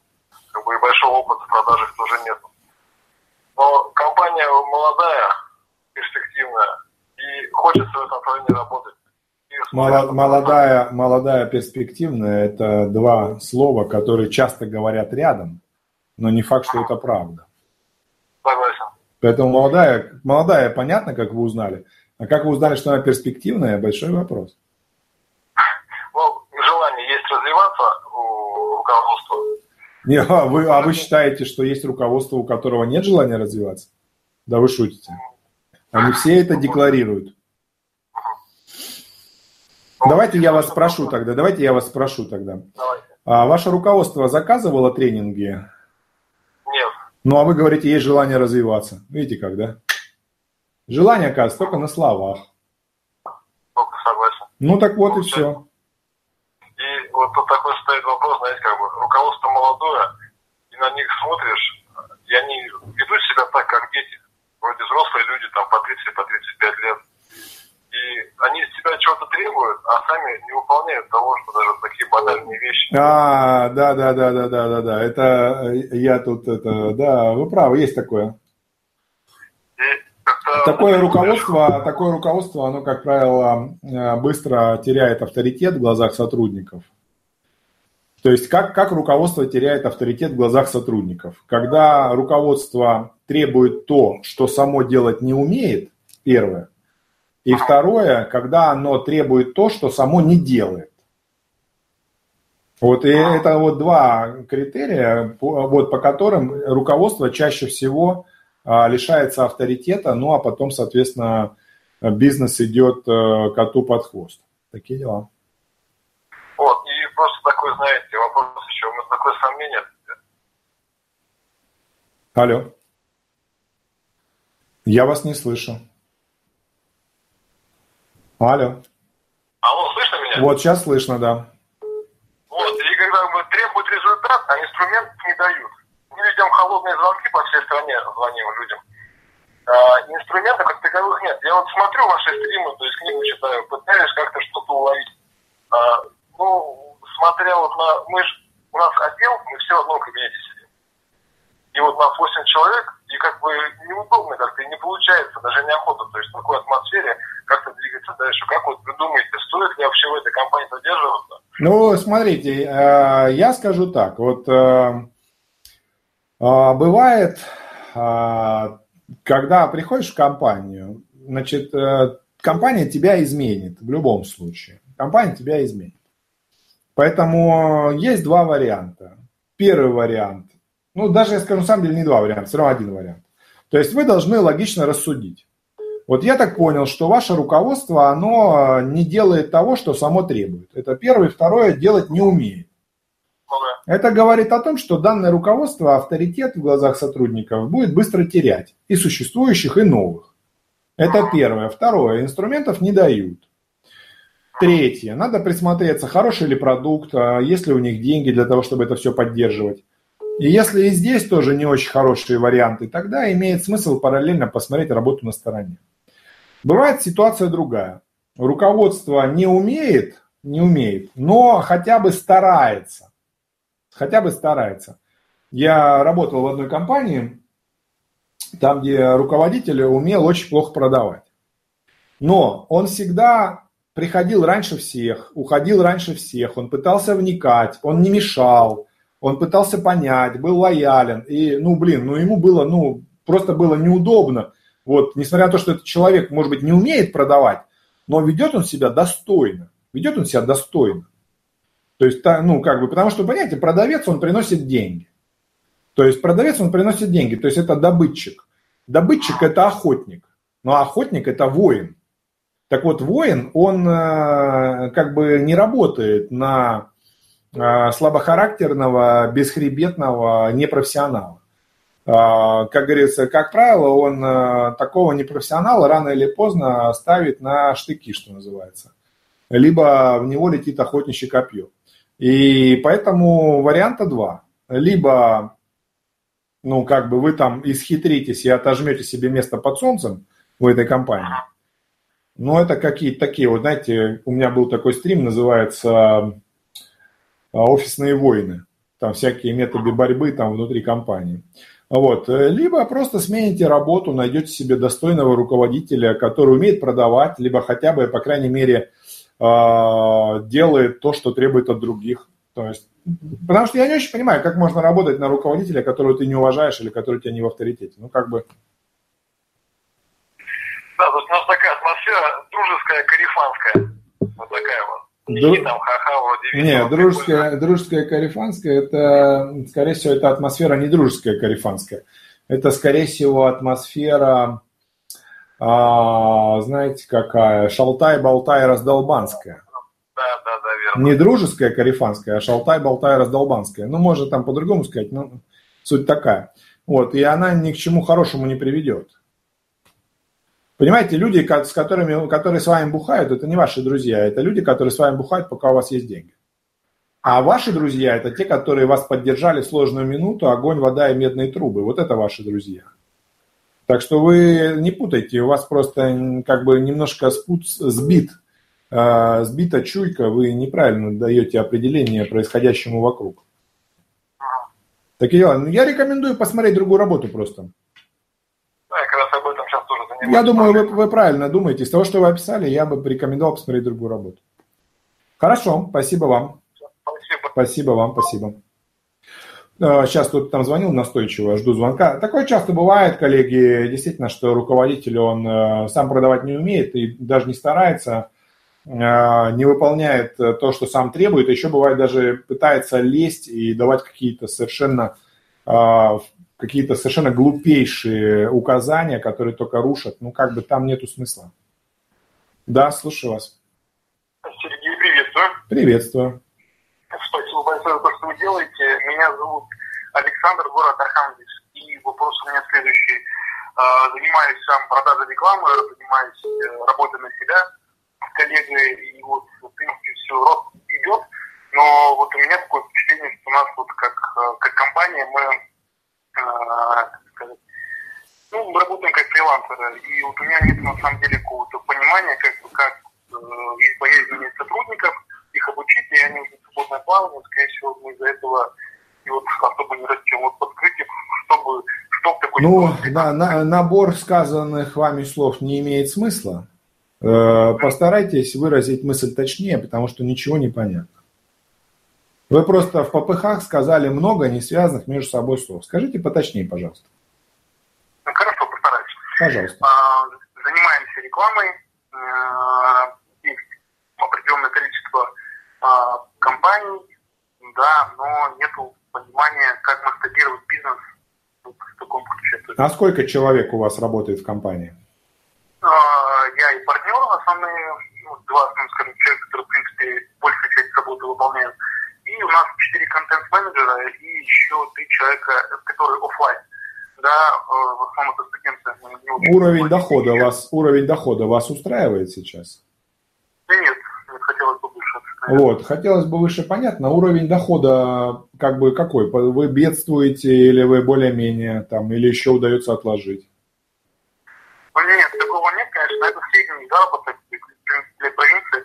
Как бы и большого опыта в продажах тоже нету. Но компания молодая, перспективная, и хочется в этом направлении работать. Молодая, молодая, перспективная – это два слова, которые часто говорят рядом, но не факт, что это правда. Согласен. Поэтому молодая, молодая, понятно, как вы узнали. А как вы узнали, что она перспективная, большой вопрос. Ну, желание есть развиваться у руководства. Не, а, вы, а вы считаете, что есть руководство, у которого нет желания развиваться? Да вы шутите. Они все это декларируют. Давайте я вас спрошу тогда. Давайте я вас спрошу тогда. Давайте. А ваше руководство заказывало тренинги? Нет. Ну, а вы говорите, есть желание развиваться. Видите как, да? Желание, оказывается, только на словах. Только согласен. Ну, так вот и все. И вот тут такой стоит вопрос, знаете, как бы, руководство молодое, и на них смотришь, и они ведут себя так, как дети. Вроде взрослые люди, там, по 30, по 35 лет и они из тебя чего-то требуют, а сами не выполняют того, что даже такие банальные вещи. А, да, да, да, да, да, да, да. Это э, я тут это, да, вы правы, есть такое. Такое руководство, такое руководство, оно, как правило, э, быстро теряет авторитет в глазах сотрудников. То есть как, как руководство теряет авторитет в глазах сотрудников? Когда руководство требует то, что само делать не умеет, первое, и второе, когда оно требует то, что само не делает. Вот и это вот два критерия, вот по которым руководство чаще всего а, лишается авторитета, ну а потом, соответственно, бизнес идет э, коту под хвост. Такие дела. Вот, и просто такой, знаете, вопрос еще, у меня такое сомнение. Алло. Я вас не слышу. Алло. Алло, слышно меня? Вот, сейчас слышно, да. Вот, и когда требуют результат, а инструмент не дают. Мы ведем холодные звонки по всей стране, звоним людям. А, инструментов как таковых нет. Я вот смотрю ваши стримы, то есть книгу читаю, пытаюсь как-то что-то уловить. А, ну, смотря вот на... Мы ж, у нас отдел, мы все в одном кабинете сидим. И вот нас 8 человек, и как бы неудобно как-то, и не получается, даже неохота. То есть в такой атмосфере как-то двигаться дальше. Как вот вы думаете, стоит ли вообще в этой компании задерживаться? Ну, смотрите, э, я скажу так. Вот э, э, бывает, когда приходишь в компанию, значит, компания тебя изменит в любом случае. Компания тебя изменит. Поэтому есть два варианта. Первый вариант, ну даже я скажу, на самом деле не два варианта, все равно один вариант. То есть вы должны логично рассудить. Вот я так понял, что ваше руководство, оно э, не делает того, что само требует. Это первое. Второе, делать не умеет. Это говорит о том, что данное руководство авторитет в глазах сотрудников будет быстро терять. И существующих, и новых. Это первое. Второе, инструментов не дают. Третье, надо присмотреться, хороший ли продукт, а есть ли у них деньги для того, чтобы это все поддерживать. И если и здесь тоже не очень хорошие варианты, тогда имеет смысл параллельно посмотреть работу на стороне. Бывает ситуация другая. Руководство не умеет, не умеет, но хотя бы старается. Хотя бы старается. Я работал в одной компании, там, где руководитель умел очень плохо продавать. Но он всегда приходил раньше всех, уходил раньше всех, он пытался вникать, он не мешал, он пытался понять, был лоялен. И, ну, блин, ну, ему было, ну, просто было неудобно вот, несмотря на то, что этот человек, может быть, не умеет продавать, но ведет он себя достойно. Ведет он себя достойно. То есть, ну, как бы, потому что, понимаете, продавец, он приносит деньги. То есть, продавец, он приносит деньги. То есть, это добытчик. Добытчик – это охотник. Но охотник – это воин. Так вот, воин, он э, как бы не работает на слабохарактерного, бесхребетного непрофессионала. а, как говорится, как правило, он а, такого непрофессионала рано или поздно ставит на штыки, что называется. Либо в него летит охотничье копье. И поэтому варианта два. Либо, ну, как бы вы там исхитритесь и отожмете себе место под солнцем в этой компании. Но это какие-то такие, вот знаете, у меня был такой стрим, называется «Офисные войны». Там всякие методы борьбы там внутри компании. Вот. Либо просто смените работу, найдете себе достойного руководителя, который умеет продавать, либо хотя бы, по крайней мере, а, делает то, что требует от других. То есть, потому что я не очень понимаю, как можно работать на руководителя, которого ты не уважаешь или который тебя не в авторитете. Ну, как бы... Да, тут у нас такая атмосфера дружеская, карифанская. Вот такая вот. Дру... там ха-ха вроде Не, дружеская, дружеская карифанская, это, скорее всего, это атмосфера не дружеская карифанская. Это, скорее всего, атмосфера, а, знаете, какая, шалтай-болтай раздолбанская. Да, да, да, верно. Не дружеская карифанская, а шалтай-болтай раздолбанская. Ну, можно там по-другому сказать, но суть такая. Вот, и она ни к чему хорошему не приведет. Понимаете, люди, с которыми, которые с вами бухают, это не ваши друзья, это люди, которые с вами бухают, пока у вас есть деньги. А ваши друзья – это те, которые вас поддержали в сложную минуту, огонь, вода и медные трубы. Вот это ваши друзья. Так что вы не путайте, у вас просто как бы немножко спут, сбит, э, сбита чуйка, вы неправильно даете определение происходящему вокруг. Такие дела. Я рекомендую посмотреть другую работу просто. Я думаю, вы, вы правильно думаете. Из того, что вы описали, я бы порекомендовал посмотреть другую работу. Хорошо, спасибо вам. Спасибо. Спасибо вам, спасибо. Сейчас э, тут там звонил настойчиво, жду звонка. Такое часто бывает, коллеги, действительно, что руководитель, он э, сам продавать не умеет и даже не старается, э, не выполняет то, что сам требует, еще бывает даже пытается лезть и давать какие-то совершенно какие-то совершенно глупейшие указания, которые только рушат, ну как бы там нету смысла. Да, слушаю вас. Сергей, приветствую. Приветствую. Спасибо большое за то, что вы делаете. Меня зовут Александр, город Архангельск. И вопрос у меня следующий. А, занимаюсь сам продажей рекламы, занимаюсь э, работой на себя с коллегой, и вот, в принципе, все, рост идет. Но вот у меня такое впечатление, что у нас вот как, э, как компания мы а, ну, мы работаем как фрилансеры, и вот у меня нет на самом деле какого-то понимания, как, как э, появление сотрудников, их обучить, и они уже свободное плавание, скорее всего, мы из-за этого и вот особо не растем. Вот подкрытие, чтобы что в такой Ну, да, на, набор сказанных вами слов не имеет смысла. Э, постарайтесь выразить мысль точнее, потому что ничего не понятно. Вы просто в попыхах сказали много не связанных между собой слов. Скажите поточнее, пожалуйста. Ну, хорошо, постараюсь. Пожалуйста. А, занимаемся рекламой. А, определенное количество а, компаний, да, но нет понимания, как масштабировать бизнес в таком ключе. А сколько человек у вас работает в компании? А, я и партнеры, основные, ну, два, ну, скажем, человека, которые, в принципе, большую часть работы выполняют. И у нас четыре контент-менеджера и еще три человека, которые офлайн. Да, э, в основном это студенты. Уровень дохода вас, уровень дохода вас устраивает сейчас? нет, нет, хотелось бы выше. Вот, хотелось бы выше, понятно. Уровень дохода как бы какой? Вы бедствуете или вы более-менее там, или еще удается отложить? Нет, такого нет, конечно. Это средний заработок для провинции,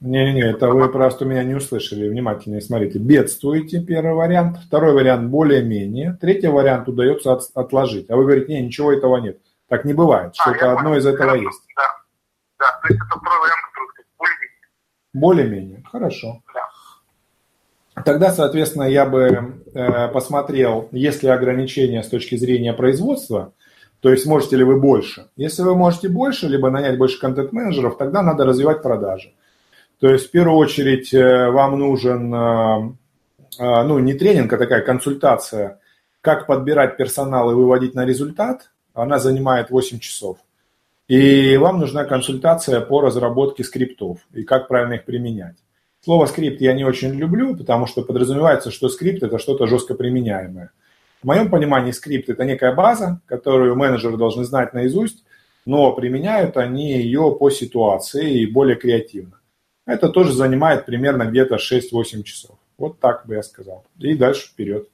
не-не-не, это вы просто меня не услышали. Внимательнее смотрите. Бедствуете, первый вариант. Второй вариант более-менее. Третий вариант удается от, отложить. А вы говорите, не, ничего этого нет. Так не бывает. А, Что-то одно из этого Хорошо. есть. Да. да, то есть это второй вариант, который более-менее. Более-менее, хорошо. Да. Тогда, соответственно, я бы э, посмотрел, есть ли ограничения с точки зрения производства, то есть можете ли вы больше. Если вы можете больше, либо нанять больше контент-менеджеров, тогда надо развивать продажи. То есть в первую очередь э, вам нужен, э, э, ну не тренинг, а такая консультация, как подбирать персонал и выводить на результат. Она занимает 8 часов. И вам нужна консультация по разработке скриптов и как правильно их применять. Слово скрипт я не очень люблю, потому что подразумевается, что скрипт это что-то жестко применяемое. В моем понимании скрипт – это некая база, которую менеджеры должны знать наизусть, но применяют они ее по ситуации и более креативно. Это тоже занимает примерно где-то 6-8 часов. Вот так бы я сказал. И дальше вперед.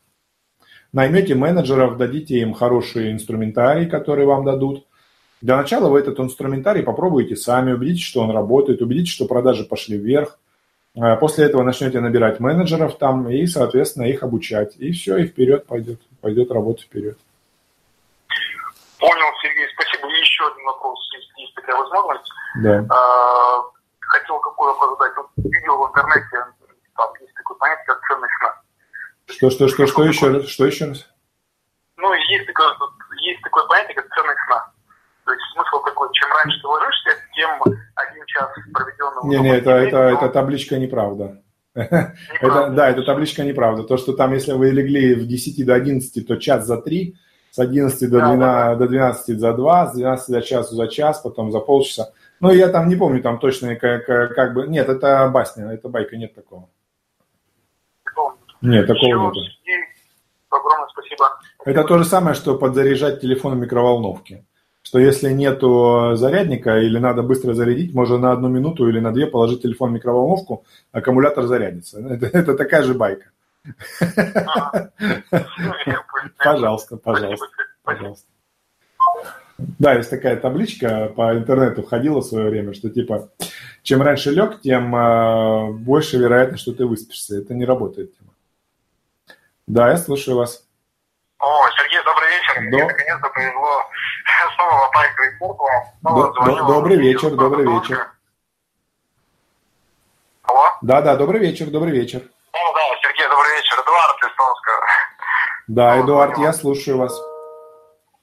Наймете менеджеров, дадите им хороший инструментарий, который вам дадут. Для начала вы этот инструментарий попробуйте сами, убедитесь, что он работает, убедитесь, что продажи пошли вверх. А после этого начнете набирать менеджеров там и, соответственно, их обучать. И все, и вперед пойдет, пойдет работа вперед. Понял, Сергей, спасибо. И еще один вопрос, если есть такая возможность. Да. А, хотел какой вопрос задать. Вот видел в интернете, там есть такое понятие, как ценность сна. Что, что, что, что еще? Что еще раз? Ну, есть такое, есть такое понятие, как ценность сна. То есть смысл такой, чем раньше ты ложишься, тем один час проведенного... Не, не, это, это, это табличка неправда. <laughs> Это, да, это табличка неправда. То, что там, если вы легли в 10 до 11, то час за 3, с 11 до 12, да, да. до 12 за 2, с 12 до часу за час, потом за полчаса. Ну, я там не помню там точно, как, как бы... Нет, это басня, это байка, нет такого. Нет, такого нет. Огромное спасибо. Это то же самое, что подзаряжать телефон в микроволновке. Что если нету зарядника или надо быстро зарядить, можно на одну минуту или на две положить телефон в микроволновку, аккумулятор зарядится. <laughs> Это, это такая же байка. <laughs> Пожалуйста, пожалуйста, пожалуйста. Да, есть такая табличка по интернету ходила в свое время, что типа, чем раньше лег, тем э, больше вероятность, что ты выспишься. Это не работает. Тема. Да, я слушаю вас. О, Сергей, добрый вечер. До... Мне наконец-то повезло <laughs> снова попасть в эфирку. До... Добрый вечер, добрый вечер. Алло? Да, да, добрый вечер, добрый вечер. О, да, Сергей, добрый вечер. Эдуард из Томска. Да, Эдуард, я слушаю вас.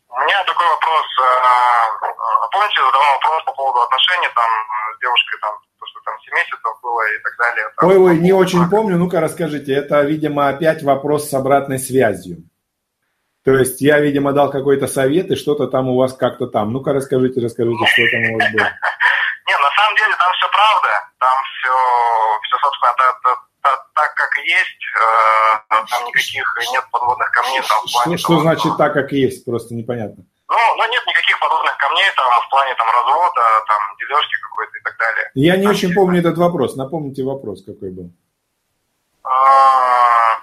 У меня такой вопрос. А, а, помните, задавал вопрос по поводу отношений там с девушкой, там, то, что там 7 месяцев было и так далее. Ой-ой, не очень помню. Ну-ка, расскажите. Это, видимо, опять вопрос с обратной связью. То есть я, видимо, дал какой-то совет, и что-то там у вас как-то там. Ну-ка, расскажите, расскажите, что там у вас было. <laughs> Не, на самом деле там все правда. Там все, все собственно, так, как есть. Э, там никаких нет подводных камней. Там, что значит так, как есть? Просто непонятно. Ну, ну, нет никаких подводных камней там в плане там развода, там дележки какой-то и так далее. Я не очень помню этот вопрос. Напомните вопрос, какой был. А,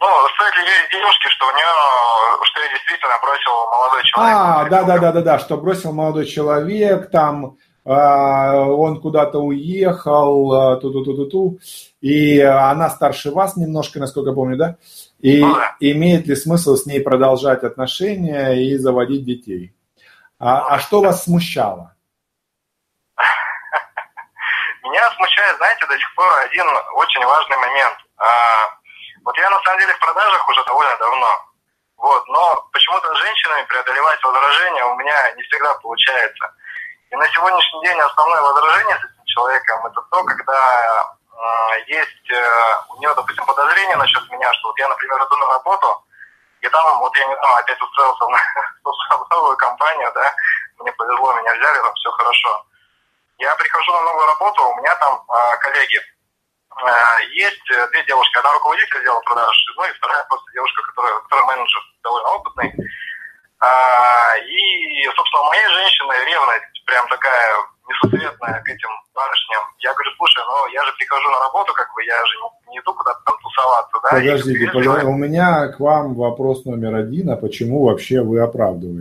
ну, стоит ли верить девушке, что у нее, что я действительно бросил молодой человек? А, да, да, да, да, да, что бросил молодой человек, там а, он куда-то уехал, ту-ту-ту-ту-ту, и она старше вас немножко, насколько я помню, да? И ну, да. имеет ли смысл с ней продолжать отношения и заводить детей? А, а что вас смущало? Меня смущает, знаете, до сих пор один очень важный момент. А, вот я на самом деле в продажах уже довольно давно. Вот, но почему-то с женщинами преодолевать возражения у меня не всегда получается. И на сегодняшний день основное возражение с этим человеком это то, когда есть э, у нее, допустим, подозрение насчет меня, что вот я, например, иду на работу, и там вот я не знаю, опять устроился в новую <laughs> компанию, да, мне повезло, меня взяли, там все хорошо. Я прихожу на новую работу, у меня там э, коллеги. Э, есть две девушки, одна руководитель отдела продаж, ну и вторая просто девушка, которая, которая менеджер довольно опытный. Э, и, собственно, у моей женщины ревность прям такая несусветная к этим барышням. Я говорю, слушай, ну я же прихожу на работу, как бы, я же не, не иду куда-то там тусоваться, да? Подождите, подождите, у меня к вам вопрос номер один, а почему вообще вы оправдываете?